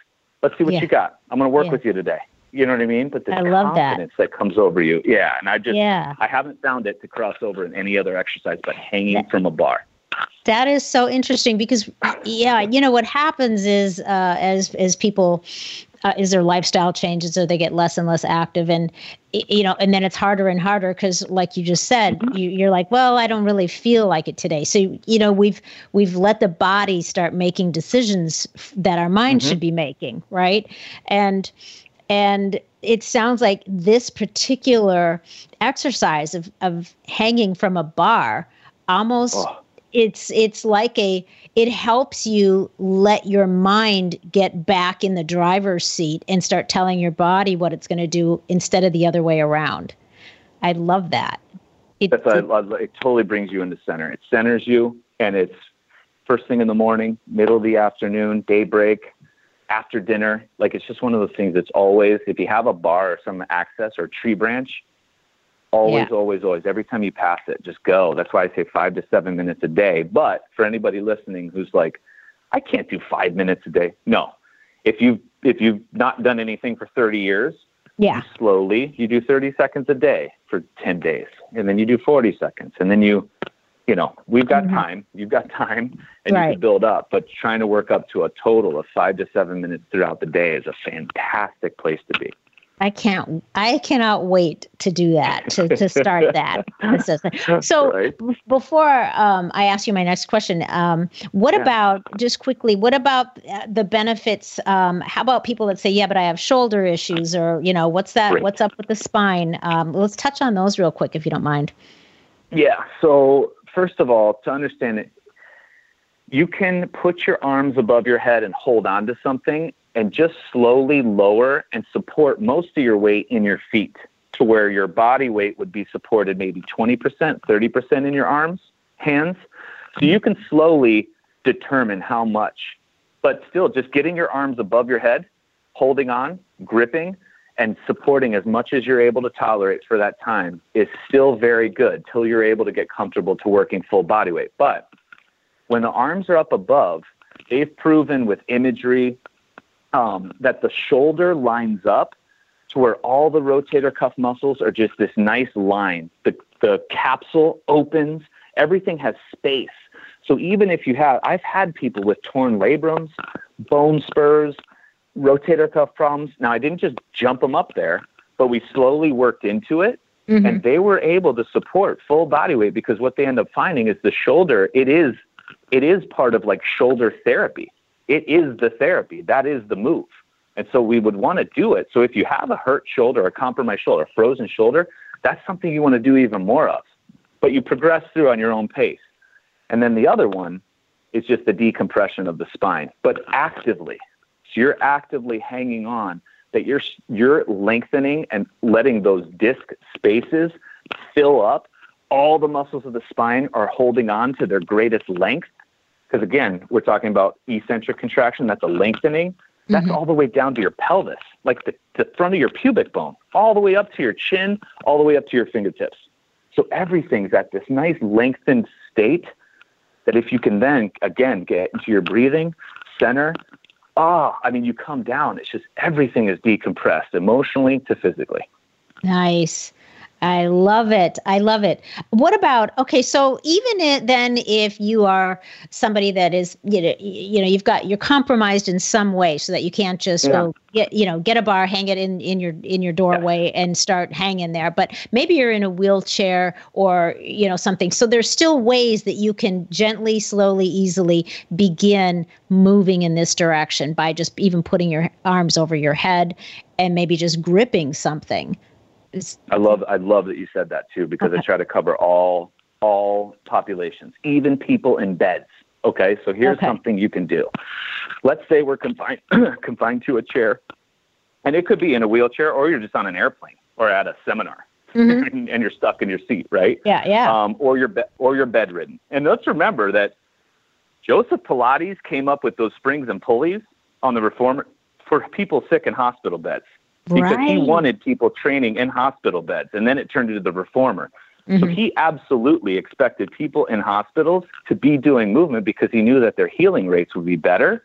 Let's see what Yeah. you got. I'm going to work Yeah. with you today. You know what I mean? But the I love that. confidence that. comes over you, yeah. And I just, Yeah. I haven't found it to cross over in any other exercise, but hanging That- from a bar. That is so interesting because, yeah, you know what happens is uh, as as people uh, as their lifestyle changes or they get less and less active and you know and then it's harder and harder because like you just said you, you're like well i don't really feel like it today. So you know we've we've let the body start making decisions that our mind should be making right? And and it sounds like this particular exercise of of hanging from a bar almost Oh. It's it's like a it helps you let your mind get back in the driver's seat and start telling your body what it's going to do instead of the other way around. I love that. It, That's I love. It totally brings you into center. It centers you, and it's first thing in the morning, middle of the afternoon, daybreak, after dinner. Like it's just one of those things. that's always if you have a bar or some access or tree branch, always, Yeah. always, always. Every time you pass it, just go. That's why I say five to seven minutes a day. But for anybody listening who's like, I can't do five minutes a day. No, if you if you've not done anything for 30 years, yeah, slowly you do 30 seconds a day for 10 days and then you do 40 seconds and then you you know we've got Mhm. time you've got time and you can build up but trying to work up to a total of five to seven minutes throughout the day is a fantastic place to be I can't. I cannot wait to do that to, to start that. So Right. b- before um, I ask you my next question, um, what Yeah. about just quickly? What about uh, the benefits? Um, how about people that say, "Yeah, but I have shoulder issues," or you know, what's that? Great. What's up with the spine? Um, let's touch on those real quick, if you don't mind. Yeah. So first of all, to understand it, you can put your arms above your head and hold on to something and just slowly lower and support most of your weight in your feet to where your body weight would be supported maybe 20%, 30% in your arms, hands. So you can slowly determine how much, but still just getting your arms above your head, holding on, gripping, and supporting as much as you're able to tolerate for that time is still very good till you're able to get comfortable to working full body weight. But when the arms are up above, they've proven with imagery um, that the shoulder lines up to where all the rotator cuff muscles are just this nice line. The, the capsule opens, everything has space. So even if you have, I've had people with torn labrums, bone spurs, rotator cuff problems. Now, I didn't just jump them up there, but we slowly worked into it. Mhm. and they were able to support full body weight because what they end up finding is the shoulder it is it is part of like shoulder therapy it is the therapy. That is the move. And so we would want to do it. So if you have a hurt shoulder a compromised shoulder a frozen shoulder that's something you want to do even more of. But you progress through on your own pace. And then the other one is just the decompression of the spine but actively. So you're actively hanging on that you're you're lengthening and letting those disc spaces fill up. All the muscles of the spine are holding on to their greatest length. Because again, we're talking about eccentric contraction, that's a lengthening. That's mm-hmm. all the way down to your pelvis, like the, the front of your pubic bone, all the way up to your chin, all the way up to your fingertips. So everything's at this nice lengthened state that if you can then again get into your breathing center, oh, I mean, you come down. It's just everything is decompressed emotionally to physically. Nice. I love it. I love it. What about okay? So even it, then, if you are somebody that is you know you know you've got you're compromised in some way, so that you can't just Yeah. go get you know get a bar, hang it in in your in your doorway, and start hanging there. But maybe you're in a wheelchair or you know something. So there's still ways that you can gently, slowly, easily begin moving in this direction by just even putting your arms over your head and maybe just gripping something. It's- I love I love that you said that too because I try to cover all all populations, even people in beds. Okay, so here's Okay. something you can do. Let's say we're confined confined to a chair, and it could be in a wheelchair, or you're just on an airplane or at a seminar, Mhm. and you're stuck in your seat, right? Yeah, yeah. um, or you're be- or you're bedridden. And let's remember that Joseph Pilates came up with those springs and pulleys on the reformer for people sick in hospital beds because he wanted people training in hospital beds, and then it turned into the reformer. So Mhm. he absolutely expected people in hospitals to be doing movement because he knew that their healing rates would be better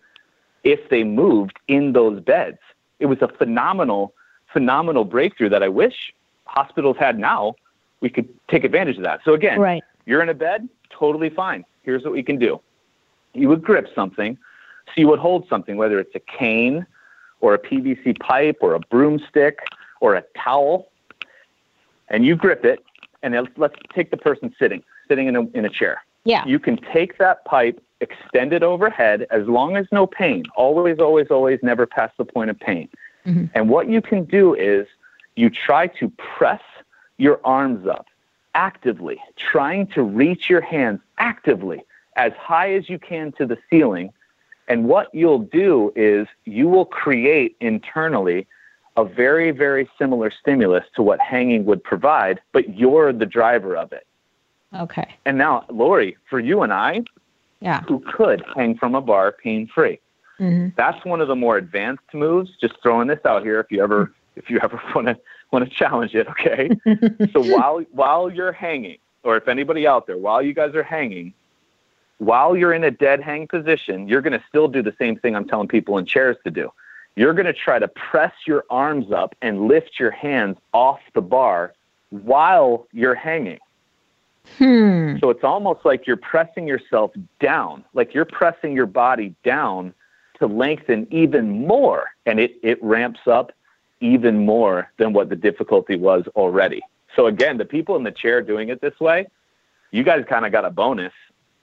if they moved in those beds. It was a phenomenal, phenomenal breakthrough that I wish hospitals had now. We could take advantage of that. So again, Right. you're in a bed, totally fine. Here's what we can do. You would grip something, so you would hold something, whether it's a cane or a PVC pipe or a broomstick or a towel, and you grip it. And let's, let's take the person sitting, sitting in a, in a chair. Yeah. You can take that pipe, extend it overhead, as long as no pain. Always, always, always, never past the point of pain. Mhm. And what you can do is you try to press your arms up actively, trying to reach your hands actively as high as you can to the ceiling. And what you'll do is you will create internally a very, very similar stimulus to what hanging would provide, but you're the driver of it. Okay. And now, Lori, for you and I, Yeah. who could hang from a bar pain free, hmm that's one of the more advanced moves. Just throwing this out here, if you ever if you ever want to want to challenge it, okay? so while while you're hanging, or if anybody out there, while you guys are hanging, while you're in a dead hang position, you're going to still do the same thing I'm telling people in chairs to do. You're going to try to press your arms up and lift your hands off the bar while you're hanging. Hmm. So it's almost like you're pressing yourself down, like you're pressing your body down to lengthen even more. And it, it ramps up even more than what the difficulty was already. So again, the people in the chair doing it this way, you guys kind of got a bonus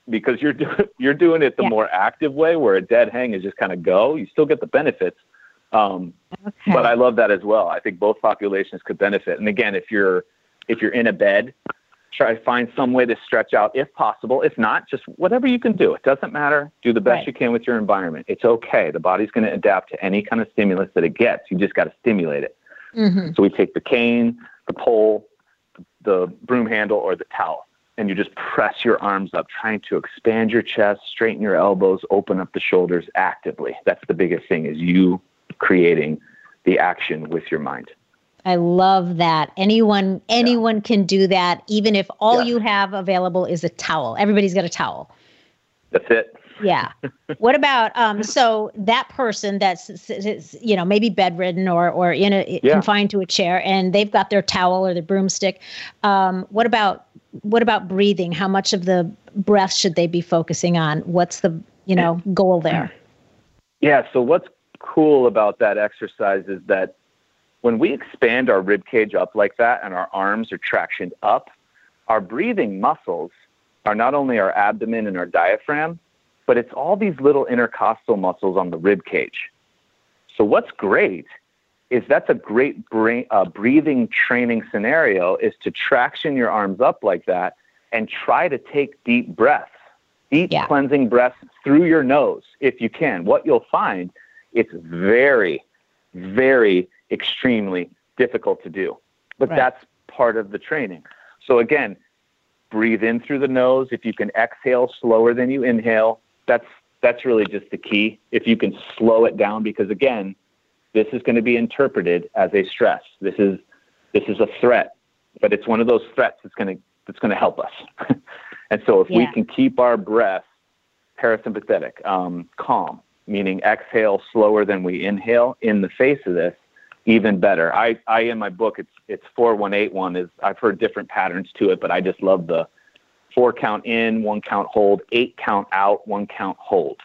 because you're do- you're doing it the Yeah. more active way, where a dead hang is just kind of go. You still get the benefits, um, Okay. but I love that as well. I think both populations could benefit. And again, if you're if you're in a bed, try to find some way to stretch out if possible. If not, just whatever you can do. It doesn't matter. Do the best Right. you can with your environment. It's okay. The body's going to adapt to any kind of stimulus that it gets. You just got to stimulate it. hmm So we take the cane, the pole, the broom handle, or the towel, and you just press your arms up, trying to expand your chest, straighten your elbows, open up the shoulders actively. That's the biggest thing is you creating the action with your mind. I love that. Anyone anyone can do that, even if all Yeah. you have available is a towel. Everybody's got a towel. That's it. Yeah. what about um? So that person that's you know maybe bedridden or or in a Yeah. confined to a chair, and they've got their towel or their broomstick. Um, what about what about breathing? How much of the breath should they be focusing on? What's the you know goal there? Yeah. So what's cool about that exercise is that when we expand our rib cage up like that and our arms are tractioned up, our breathing muscles are not only our abdomen and our diaphragm, but it's all these little intercostal muscles on the rib cage. So what's great is that's a great brain, uh, breathing training scenario is to traction your arms up like that and try to take deep breaths, deep Yeah. cleansing breaths through your nose if you can. What you'll find, it's very, very extremely difficult to do, but Right. that's part of the training. So again, breathe in through the nose. If you can exhale slower than you inhale, that's that's really just the key. If you can slow it down, because again, this is going to be interpreted as a stress. This is this is a threat, but it's one of those threats that's going to that's going to help us. and so, if we can keep our breath parasympathetic, um, calm, meaning exhale slower than we inhale in the face of this, even better. I, I in my book, it's it's four one eight one is I've heard different patterns to it, but I just love the four count in, one count hold, eight count out, one count hold.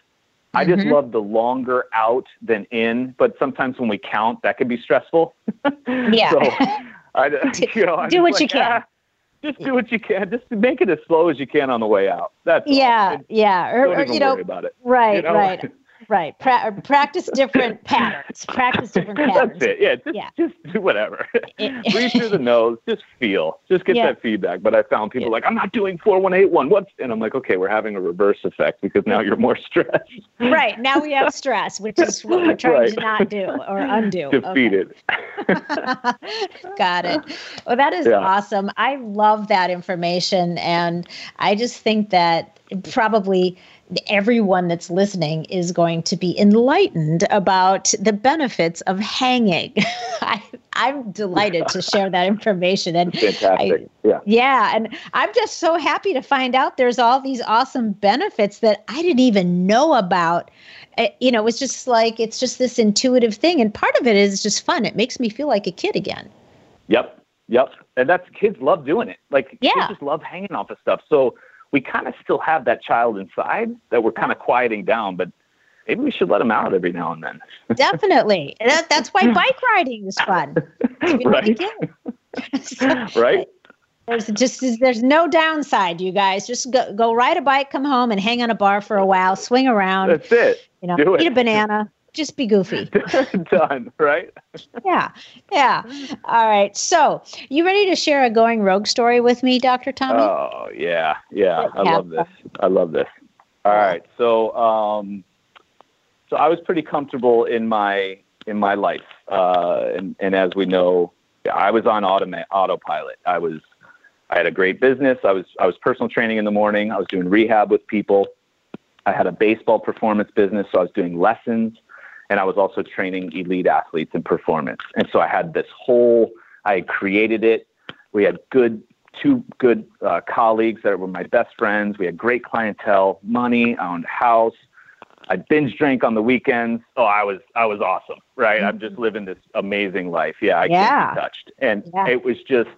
I just Mhm. love the longer out than in, but sometimes when we count, that can be stressful. Yeah. so I, you know, Do what you can. "Ah, just do what you can. Just make it as slow as you can on the way out. That's yeah, And yeah. Or, Don't or, you know, about it. right, you know? right, right. Pra- practice different patterns. Practice different patterns. That's it. Yeah, just Yeah. just do whatever. Breathe through the nose. Just feel. Just get Yeah. that feedback. But I found people Yeah. like, I'm not doing four one eight one. What's and I'm like, okay, we're having a reverse effect because now you're more stressed. Right. Now we have stress, which is what we're trying Right. to not do or undo. Defeated. Got it. Well, that is awesome. I love that information. And I just think that probably everyone that's listening is going to be enlightened about the benefits of hanging. I, I'm delighted to share that information. And Fantastic. yeah. yeah, and I'm just so happy to find out there's all these awesome benefits that I didn't even know about. Uh, you know, it's just like it's just this intuitive thing, and part of it is just fun. It makes me feel like a kid again. Yep. Yep. And that's kids love doing it. Like Yeah. kids just love hanging off of stuff. So we kind of still have that child inside that we're kind of quieting down, but maybe we should let them out every now and then. Definitely, that, that's why bike riding is fun. Right. So, right. There's just there's no downside, you guys. Just go go ride a bike, come home, and hang on a bar for a while, swing around. That's it. You know, do it. eat a banana. Just be goofy. Done. Right. Yeah, yeah. All right. So, you ready to share a going rogue story with me, Dr. Tommy? Oh yeah, yeah. I love this. I love this. All right. So um, so I was pretty comfortable in my in my life, uh, and and as we know, I was on automa- autopilot. I was I had a great business. I was I was personal training in the morning. I was doing rehab with people. I had a baseball performance business, so I was doing lessons, and I was also training elite athletes in performance. And so I had this whole. I created it. We had good two good uh, colleagues that were my best friends. We had great clientele, money, I owned a house. I binge drank on the weekends. Oh, I was I was awesome, right? I'm just living this amazing life. Yeah, I Yeah. can't be touched. And Yeah. it was just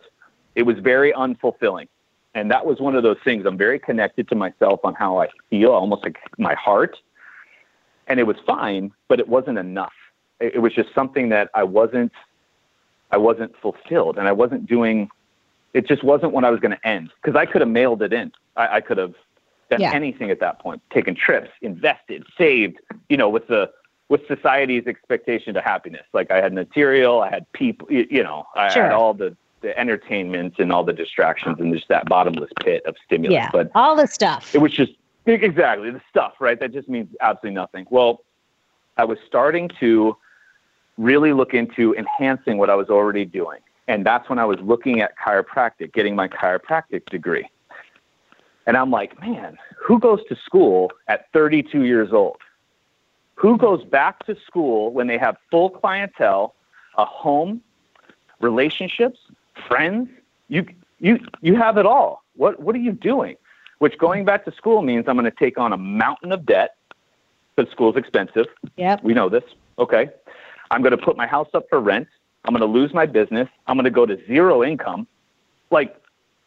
it was very unfulfilling. And that was one of those things. I'm very connected to myself on how I feel, almost like my heart. And it was fine, but it wasn't enough. It, it was just something that I wasn't I wasn't fulfilled and I wasn't doing it just wasn't when I was going to end because I could have mailed it in. I, I could have done Yeah. anything at that point, taken trips, invested, saved, you know, with the with society's expectation to happiness. Like I had material, I had people, you, you know, I Sure. had all the the entertainment and all the distractions and just that bottomless pit of stimulus. yeah, But all the stuff. it was just exactly the stuff, right? That just means absolutely nothing. Well, I was starting to really look into enhancing what I was already doing. And that's when I was looking at chiropractic, getting my chiropractic degree. And I'm like, man, who goes to school at 32 years old? Who goes back to school when they have full clientele, a home, relationships, friends? You you you have it all. What what are you doing? Which going back to school means I'm going to take on a mountain of debt because school's expensive. Yep. We know this. Okay. I'm going to put my house up for rent. I'm going to lose my business. I'm going to go to zero income. Like,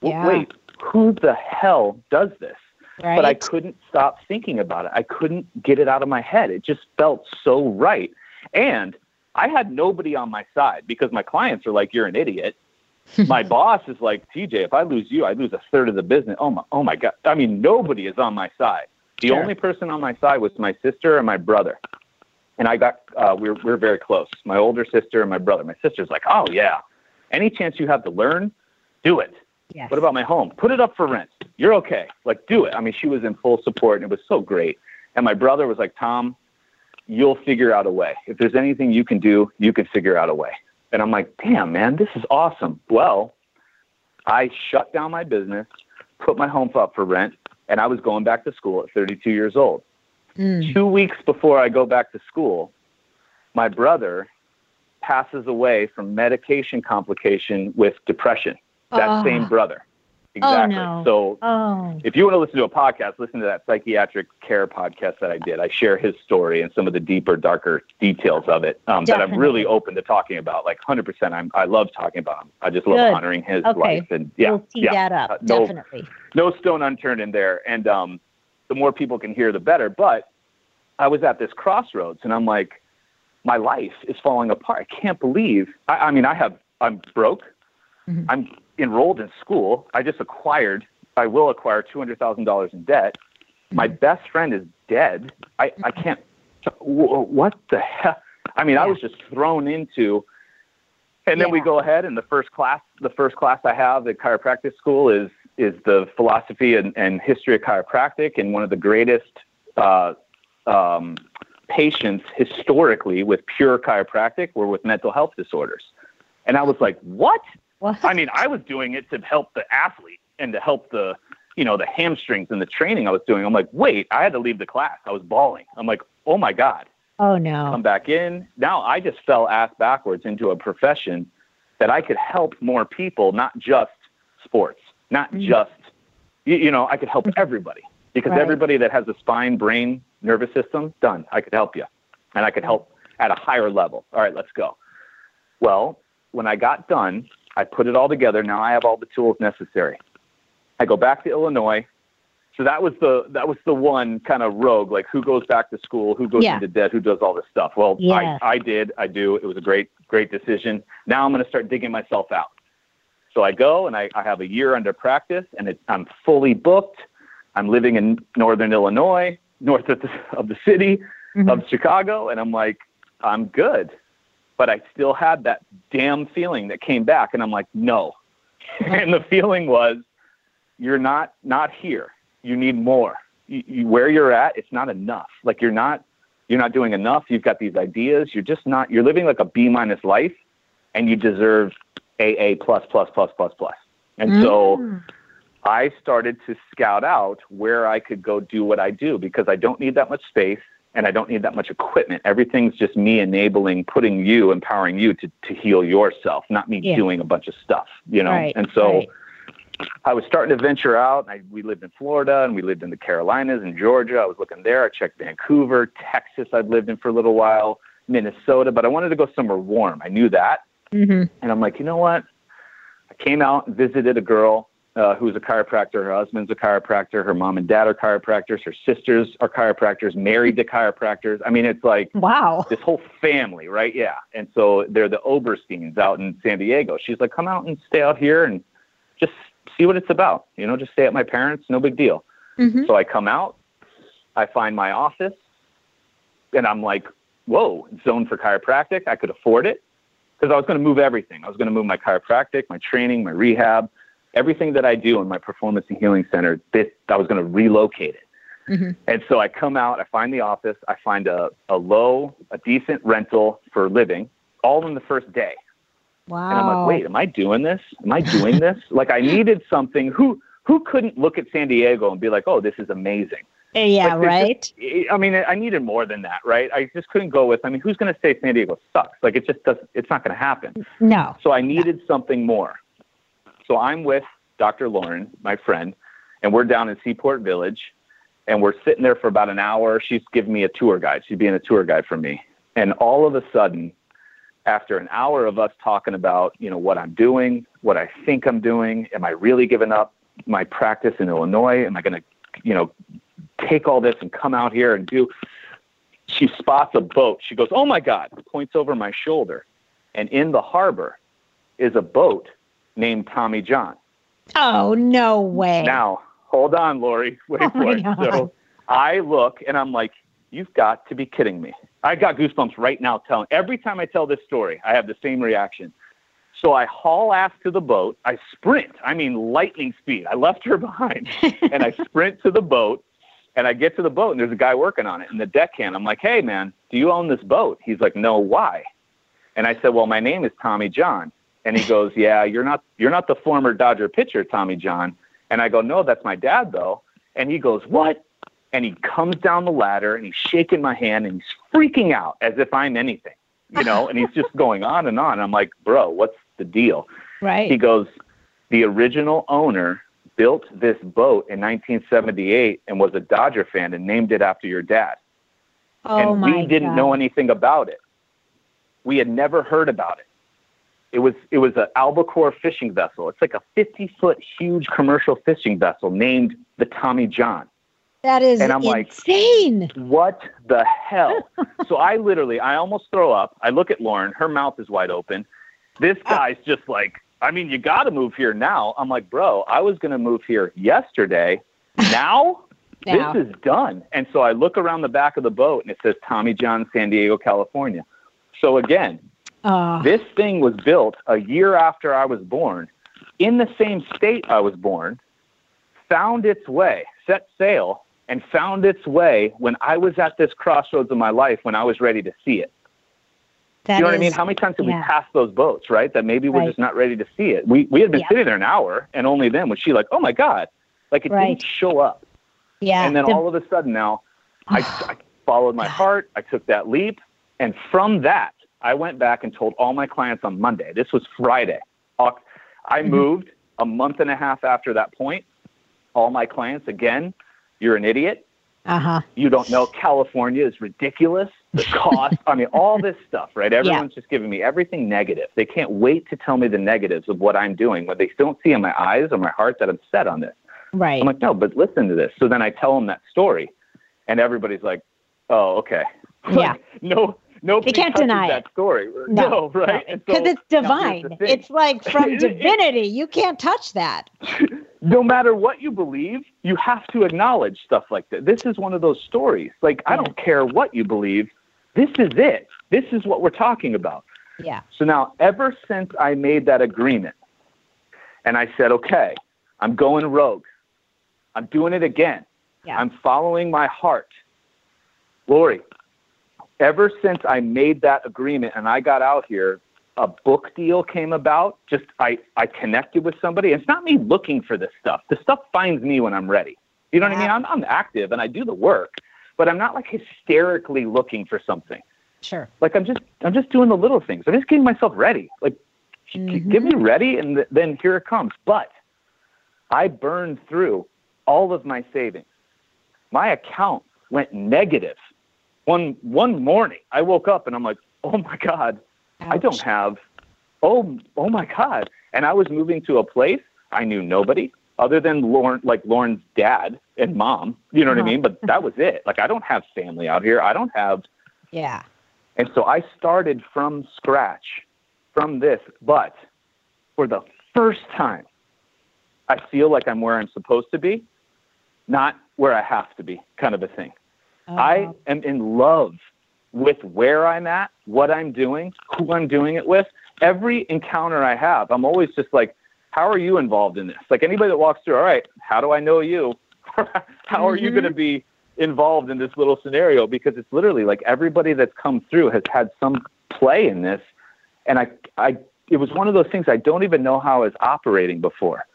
Yeah. wait, who the hell does this? Right. But I couldn't stop thinking about it. I couldn't get it out of my head. It just felt so right. And I had nobody on my side because my clients are like, "You're an idiot." My boss is like, "TJ, if I lose you, I lose a third of the business." Oh my, oh my god! I mean, nobody is on my side. The Sure. only person on my side was my sister and my brother. And I got uh, we we're we're very close. My older sister and my brother. My sister's like, "Oh yeah, any chance you have to learn, do it." Yes. What about my home? Put it up for rent. You're okay. Like, do it. I mean, she was in full support, and it was so great. And my brother was like, Tom, you'll figure out a way. If there's anything you can do, you can figure out a way. And I'm like, damn, man, this is awesome. Well, I shut down my business, put my home up for rent, and I was going back to school at 32 years old. Mm. Two weeks before I go back to school, my brother passes away from medication complication with depression. That Oh. same brother. Exactly. no. So Oh. if you want to listen to a podcast, listen to that psychiatric care podcast that I did. I share his story and some of the deeper, darker details of it um, that I'm really open to talking about. Like 100%, I'm, I love talking about him. I just love Good. honoring his Okay. life. And yeah, we'll tee yeah. that up. Uh, no, Definitely. no stone unturned in there. And um, the more people can hear, the better. But I was at this crossroads, and I'm like, my life is falling apart. I can't believe. I, I mean, I have. I'm broke. Mhm. I'm enrolled in school. I just acquired. I will acquire two hundred thousand dollars in debt. My Mm-hmm. best friend is dead. I I can't. What the hell? I mean, I was just thrown into. And then we go ahead, and the first class, the first class I have at chiropractic school is is the philosophy and, and history of chiropractic, and one of the greatest uh, um, patients historically with pure chiropractic were with mental health disorders. And I was like, what? What? I mean, I was doing it to help the athlete and to help the, you know, the hamstrings and the training I was doing. I'm like, wait, I had to leave the class. I was bawling. I'm like, oh my God, oh no. come back in. Now I just fell ass backwards into a profession that I could help more people, not just sports, not Mhm. just, you, you know, I could help everybody because Right. everybody that has a spine, brain, nervous system, done. I could help you and I could help at a higher level. All right, let's go. Well, when I got done, I put it all together. Now I have all the tools necessary. I go back to Illinois. So that was the that was the one kind of rogue, like who goes back to school, who goes Yeah. into debt, who does all this stuff. Well, Yes. I, I did, I do. It was a great, great decision. Now I'm going to start digging myself out. So I go and I, I have a year under practice, and it, I'm fully booked. I'm living in northern Illinois, north of the, of the city Mhm. of Chicago, and I'm like, I'm good. But I still had that damn feeling that came back, and I'm like, no. and the feeling was, you're not not here. You need more. You, you, where you're at, it's not enough. Like you're not you're not doing enough. You've got these ideas. You're just not. You're living like a B minus life, and you deserve AA plus plus plus plus plus. And so Mm. I started to scout out where I could go do what I do because I don't need that much space and I don't need that much equipment. Everything's just me enabling, putting you, empowering you to, to heal yourself, not me Yeah. doing a bunch of stuff, you know? Right, and so right. I was starting to venture out. I, we lived in Florida and we lived in the Carolinas and Georgia. I was looking there. I checked Vancouver, Texas, I'd lived in for a little while, Minnesota, but I wanted to go somewhere warm. I knew that. Mhm. And I'm like, you know what? I came out and visited a girl uh, who's a chiropractor. Her husband's a chiropractor. Her mom and dad are chiropractors. Her sisters are chiropractors, married to chiropractors. I mean, it's like Wow. this whole family, right? Yeah. And so they're the Obersteins out in San Diego. She's like, come out and stay out here and just see what it's about. You know, just stay at my parents. No big deal. Mhm. So I come out, I find my office, and I'm like, whoa, zone for chiropractic. I could afford it because I was going to move everything. I was going to move my chiropractic, my training, my rehab, everything that I do in my performance and healing center. This, I was going to relocate it. Mhm. And so I come out, I find the office, I find a, a low, a decent rental for living, all in the first day. Wow. And I'm like, wait, am I doing this? Am I doing this? like I needed something. Who who couldn't look at San Diego and be like, oh, this is amazing? Yeah, Like, right. just- I mean, I needed more than that, right? I just couldn't go with. I mean, who's going to say San Diego sucks? Like it just doesn't. It's not going to happen. no. So I needed something more. So I'm with Dr. Lauren, my friend, and we're down in Seaport Village, and we're sitting there for about an hour. She's giving me a tour guide. She's being a tour guide for me, and all of a sudden, after an hour of us talking about you know what I'm doing, what I think I'm doing, am I really giving up my practice in Illinois? Am I going to you know take all this and come out here and do? she spots a boat. She goes, "Oh my God!" Points over my shoulder, and in the harbor is a boat named Tommy John. Oh no way! Now, hold on, Lori. Wait Oh for it. God. So I look and I'm like, "You've got to be kidding me!" I got goosebumps right now. Telling every time I tell this story, I have the same reaction. So I haul ass to the boat. I sprint. I mean, lightning speed. I left her behind, and I sprint to the boat. And I get to the boat, and there's a guy working on it. And the deckhand, I'm like, "Hey, man, do you own this boat?" He's like, "No, why?" And I said, "Well, my name is Tommy John." And he goes, "Yeah, you're not you're not the former Dodger pitcher, Tommy John." And I go, "No, that's my dad, though." And he goes, "What?" And he comes down the ladder, and he's shaking my hand, and he's freaking out as if I'm anything, you know. and he's just going on and on. I'm like, "Bro, what's the deal?" Right. He goes, the original owner built this boat in 1978 and was a Dodger fan and named it after your dad. Oh and we didn't God. know anything about it. We had never heard about it. It was it was an albacore fishing vessel. It's like a 50 foot huge commercial fishing vessel named the Tommy John. That is and I'm like- insane. What the hell? so I literally, I almost throw up. I look at Lauren, her mouth is wide open. This Uh. guy's just like, I mean, you got to move here now. I'm like, bro, I was going to move here yesterday. Now, Now. this is done. And so I look around the back of the boat and it says Tommy John, San Diego, California. So again, Oh, this thing was built a year after I was born in the same state I was born, found its way, set sail, and found its way when I was at this crossroads of my life when I was ready to see it. that you know what I mean? How many times have yeah. we passed those boats, right? That maybe we're Right. just not ready to see it. We we had been Yeah. sitting there an hour, and only then was she like, "Oh my god!" Like it Right. didn't show up. yeah. and then the- all of a sudden now, I, I followed my heart. I took that leap, and from that, I went back and told all my clients on Monday. This was Friday. I Mhm. moved a month and a half after that point. All my clients again, you're an idiot. uh-huh. You don't know California is ridiculous. The cost, I mean, all this stuff, right? Everyone's just giving me everything negative. They can't wait to tell me the negatives of what I'm doing, but they don't see in my eyes or my heart that I'm set on this. Right. I'm like, no, but listen to this. So then I tell them that story, and everybody's like, oh, okay. Yeah. Like, no, nobody can't deny that it. story. No, right? And Because so- it's divine. It's like from It- it- divinity. You can't touch that. no matter what you believe, you have to acknowledge stuff like that. This is one of those stories. Like, I don't care what you believe. This is it. This is what we're talking about. Yeah. So now, ever since I made that agreement and I said, okay, I'm going rogue, I'm doing it again, Yeah. I'm following my heart. Lori, ever since I made that agreement and I got out here, a book deal came about. Just I, I connected with somebody. It's not me looking for this stuff. The stuff finds me when I'm ready. You know what I mean? I'm, I'm active and I do the work, but I'm not like hysterically looking for something Sure. like I'm just I'm just doing the little things. I'm just getting myself ready. Like g- Mhm. get me ready, and th- then here it comes. But I burned through all of my savings. My account went negative. One one morning, I woke up and I'm like, oh my god, I don't have. Oh oh my god! And I was moving to a place I knew nobody other than Lauren, like Lauren's dad and mom. You know what I Uh-huh. mean? But that was it. Like I don't have family out here. I don't have Yeah. and so I started from scratch from this, but for the first time, I feel like I'm where I'm supposed to be, not where I have to be, kind of a thing. I Uh, am in love with where I'm at, what I'm doing, who I'm doing it with. Every encounter I have, I'm always just like, how are you involved in this? Like anybody that walks through, all right, how do I know you? how are you Mhm. going to be involved in this little scenario? Because it's literally like everybody that's come through has had some play in this. And I, I, it was one of those things I don't even know how I was operating before.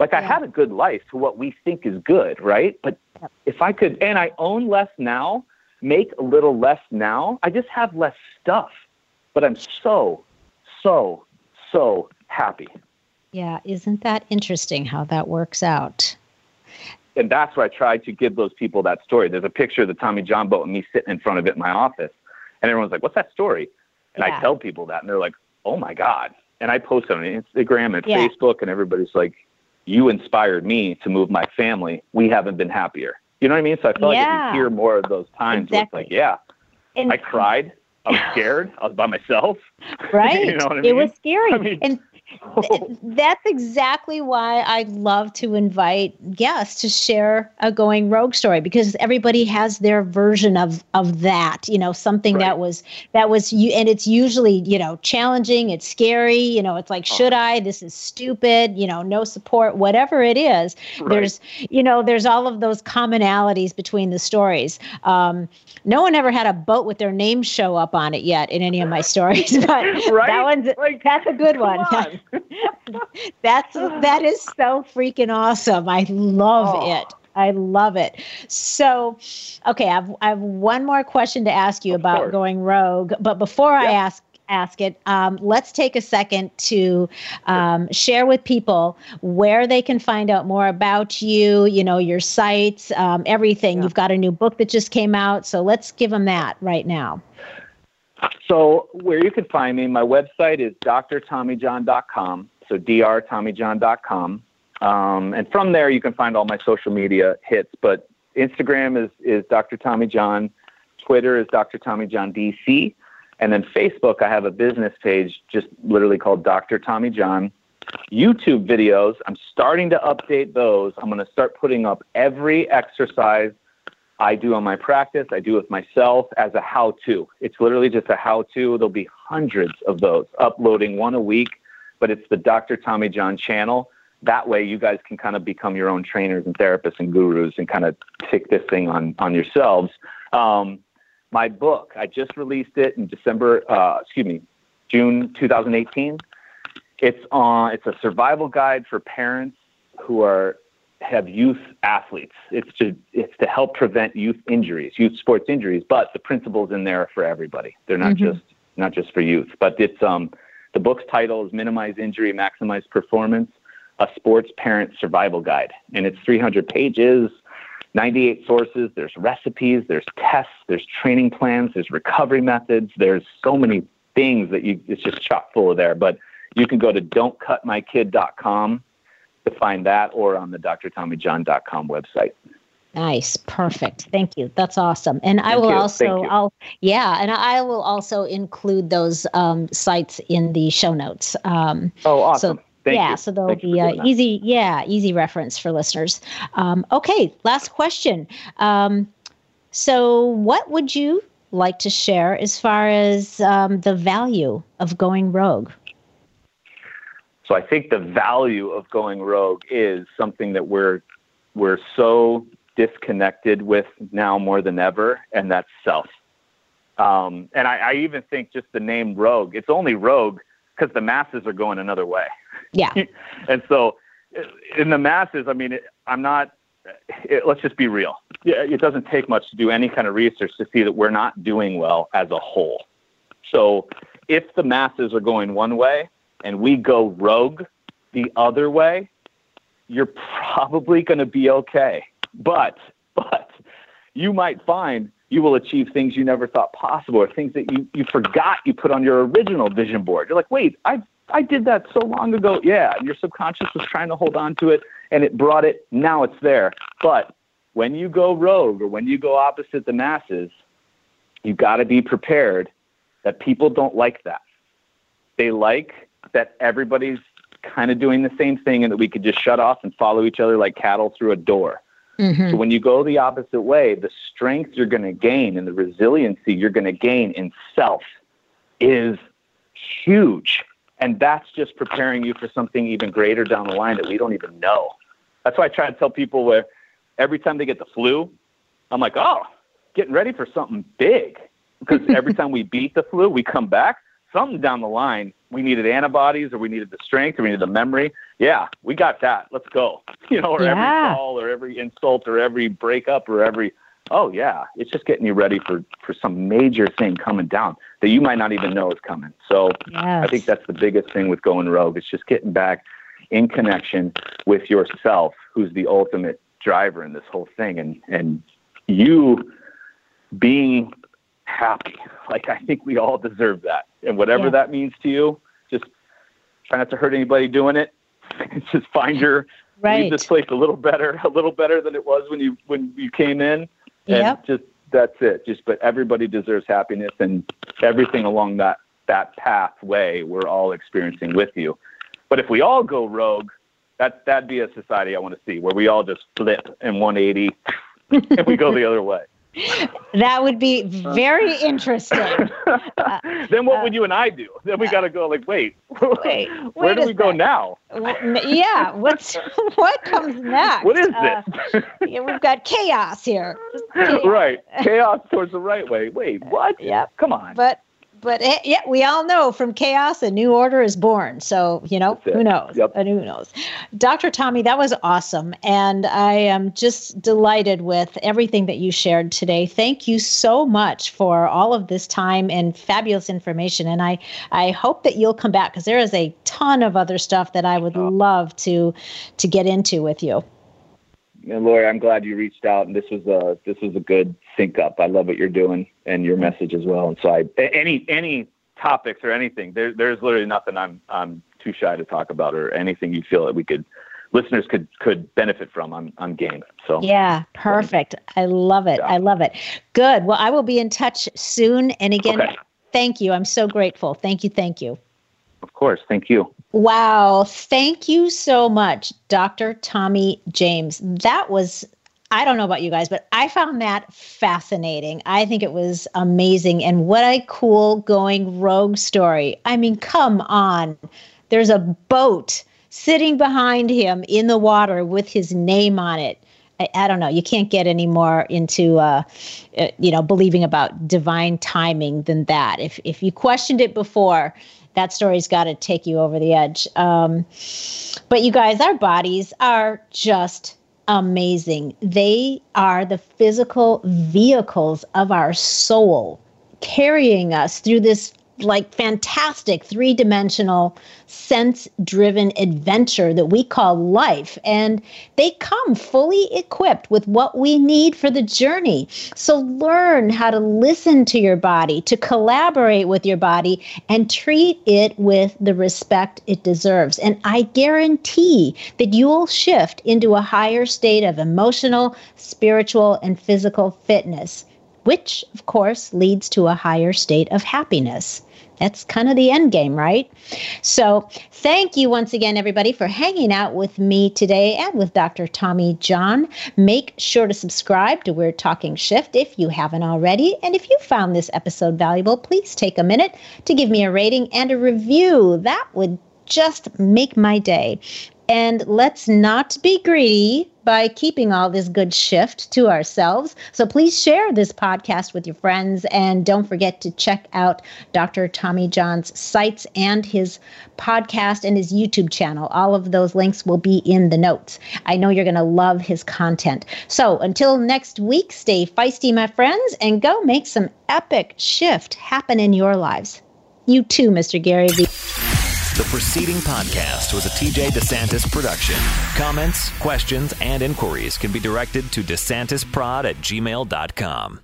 Like I Yeah. had a good life to what we think is good, right? But Yep. if I could, and I own less now, make a little less now, I just have less stuff. But I'm so, so, so happy. yeah. Isn't that interesting how that works out? And that's where I tried to give those people that story. There's a picture of the Tommy John boat and me sitting in front of it in my office. And everyone's like, what's that story? And Yeah. I tell people that, and they're like, oh my God. And I post it on Instagram and Yeah. Facebook, and everybody's like, you inspired me to move my family. We haven't been happier. You know what I mean? So I feel like if Yeah. you hear more of those times, where it's like, yeah, And- I cried. I was scared. I was by myself. right You know what I mean? it was scary I mean- and that's exactly why i love to invite guests to share a going rogue story because everybody has their version of of that you know something Right. that was that was you and it's usually you know challenging it's scary you know it's like Oh. should i this is stupid you know no support whatever it is Right. there's you know there's all of those commonalities between the stories um, no one ever had a boat with their name show up on it yet in any of my stories but Right? that one's Like, that's a good one on. that's that is so freaking awesome i love Oh. it I love it. So, okay, I've I have one more question to ask you Of about course. going rogue, but before I ask ask it, um, let's take a second to um, share with people where they can find out more about you. You know, your sites, um, everything. Yeah. You've got a new book that just came out, so let's give them that right now. So where you can find me, my website is drtommyjohn.com. So drtommyjohn.com. Um, and from there, you can find all my social media hits. But Instagram is, is Dr. Tommy John. Twitter is Dr. Tommy John DC. And then Facebook, I have a business page just literally called Dr. Tommy John. YouTube videos, I'm starting to update those. I'm going to start putting up every exercise I do on my practice, I do with myself as a how to. It's literally just a how to. There'll be hundreds of those, uploading one a week, but it's the Dr. Tommy John channel. That way, you guys can kind of become your own trainers and therapists and gurus and kind of take this thing on, on yourselves. Um, my book, I just released it in December, uh, excuse me, June 2018. It's on. It's a survival guide for parents who are have youth athletes. It's to it's to help prevent youth injuries, youth sports injuries. But the principles in there are for everybody. They're not Mhm. just not just for youth. But it's um the book's title is Minimize Injury, Maximize Performance: A Sports Parent Survival Guide, and it's 300 pages. 98 sources, there's recipes, there's tests, there's training plans, there's recovery methods, there's so many things that you it's just chock full of there. But you can go to don'tcutmykid.com to find that or on the drtommyjohn.com website. Nice, perfect. Thank you. That's awesome. And I Thank will you. also, I'll yeah, and I will also include those um, sites in the show notes. Um, Oh, awesome. So Thank yeah, you. so there'll Thank be for a easy, yeah, easy reference for listeners. Um, okay, last question. Um, so, what would you like to share as far as um, the value of going rogue? So I think the value of going rogue is something that we're we're so disconnected with now more than ever, and that's self. Um, and I, I even think just the name rogue, it's only rogue because the masses are going another way. Yeah, and so in the masses, I mean, it, I'm not, it, let's just be real. Yeah, It doesn't take much to do any kind of research to see that we're not doing well as a whole. So if the masses are going one way and we go rogue the other way, you're probably going to be okay. But, but you might find you will achieve things you never thought possible or things that you, you forgot you put on your original vision board. You're like, wait, I, I did that so long ago. Yeah. Your subconscious was trying to hold on to it and it brought it. Now it's there. But when you go rogue or when you go opposite the masses, you got to be prepared that people don't like that. They like that everybody's kind of doing the same thing and that we could just shut off and follow each other like cattle through a door. Mhm. So when you go the opposite way, the strength you're going to gain and the resiliency you're going to gain in self is huge. And that's just preparing you for something even greater down the line that we don't even know. That's why I try to tell people where every time they get the flu, I'm like, oh, getting ready for something big. Because every time we beat the flu, we come back. Something down the line, we needed antibodies or we needed the strength or we needed the memory. Yeah, we got that. Let's go. You know, or Yeah. every fall or every insult or every breakup or every oh yeah, it's just getting you ready for for some major thing coming down that you might not even know is coming. So I think that's the biggest thing with going rogue. It's just getting back in connection with yourself, who's the ultimate driver in this whole thing, and and you being happy. Like I think we all deserve that, and whatever Yeah. that means to you, just try not to hurt anybody doing it. just find your leave this place a little better, a little better than it was when you when you came in, and Yep. just that's it. Just but everybody deserves happiness and everything along that that pathway we're all experiencing with you. But if we all go rogue, that that'd be a society I want to see where we all just flip in 180 and we go the other way. That would be very interesting. Uh, then what uh, would you and I do? Then we got to go like, wait, wait where do we go now? Yeah, what's what comes next? What is uh, this? yeah, we've got chaos here. Chaos. Right, chaos towards the right way. Wait, what? Yep. Come on. But but eh, yeah, we all know from chaos a new order is born. So you know who knows? Yep. And who knows? Dr. Tommy, that was awesome, and I am just delighted with everything that you shared today. Thank you so much for all of this time and fabulous information. And I I hope that you'll come back because there is a ton of other stuff that I would love to to get into with you and Lori, I'm glad you reached out, and this was a this was a good sync up. I love what you're doing and your message as well. And so, I any any topics or anything, there, there's literally nothing I'm I'm too shy to talk about, or anything you feel that we could listeners could could benefit from. I'm I'm game. So yeah, perfect. I love it. Yeah. I love it. Good. Well, I will be in touch soon. And again, okay. thank you. I'm so grateful. Thank you. Thank you. Of course. Thank you. Wow. Thank you so much, Dr. Tommy James. That was, I don't know about you guys, but I found that fascinating. I think it was amazing. And what a cool going rogue story. I mean, come on. There's a boat sitting behind him in the water with his name on it. I, I don't know. You can't get any more into, uh, uh, you know, believing about divine timing than that. If if you questioned it before, that story's got to take you over the edge. Um, but you guys, our bodies are just amazing. They are the physical vehicles of our soul, carrying us through this like fantastic three dimensional sense driven adventure that we call life. And they come fully equipped with what we need for the journey. So learn how to listen to your body, to collaborate with your body, and treat it with the respect it deserves. And I guarantee that you'll shift into a higher state of emotional, spiritual, and physical fitness which of course leads to a higher state of happiness. That's kind of the end game, right? So, thank you once again, everybody, for hanging out with me today and with Dr. Tommy John. Make sure to subscribe to We're Talking Shift if you haven't already. And if you found this episode valuable, please take a minute to give me a rating and a review. That would just make my day. And let's not be greedy by keeping all this good shift to ourselves. So please share this podcast with your friends and don't forget to check out Dr. Tommy John's sites and his podcast and his YouTube channel. All of those links will be in the notes. I know you're going to love his content. So until next week, stay feisty, my friends, and go make some epic shift happen in your lives. You too, Mr. Gary Vee. The preceding podcast was a TJ DeSantis production. Comments, questions, and inquiries can be directed to DeSantisProd at gmail.com.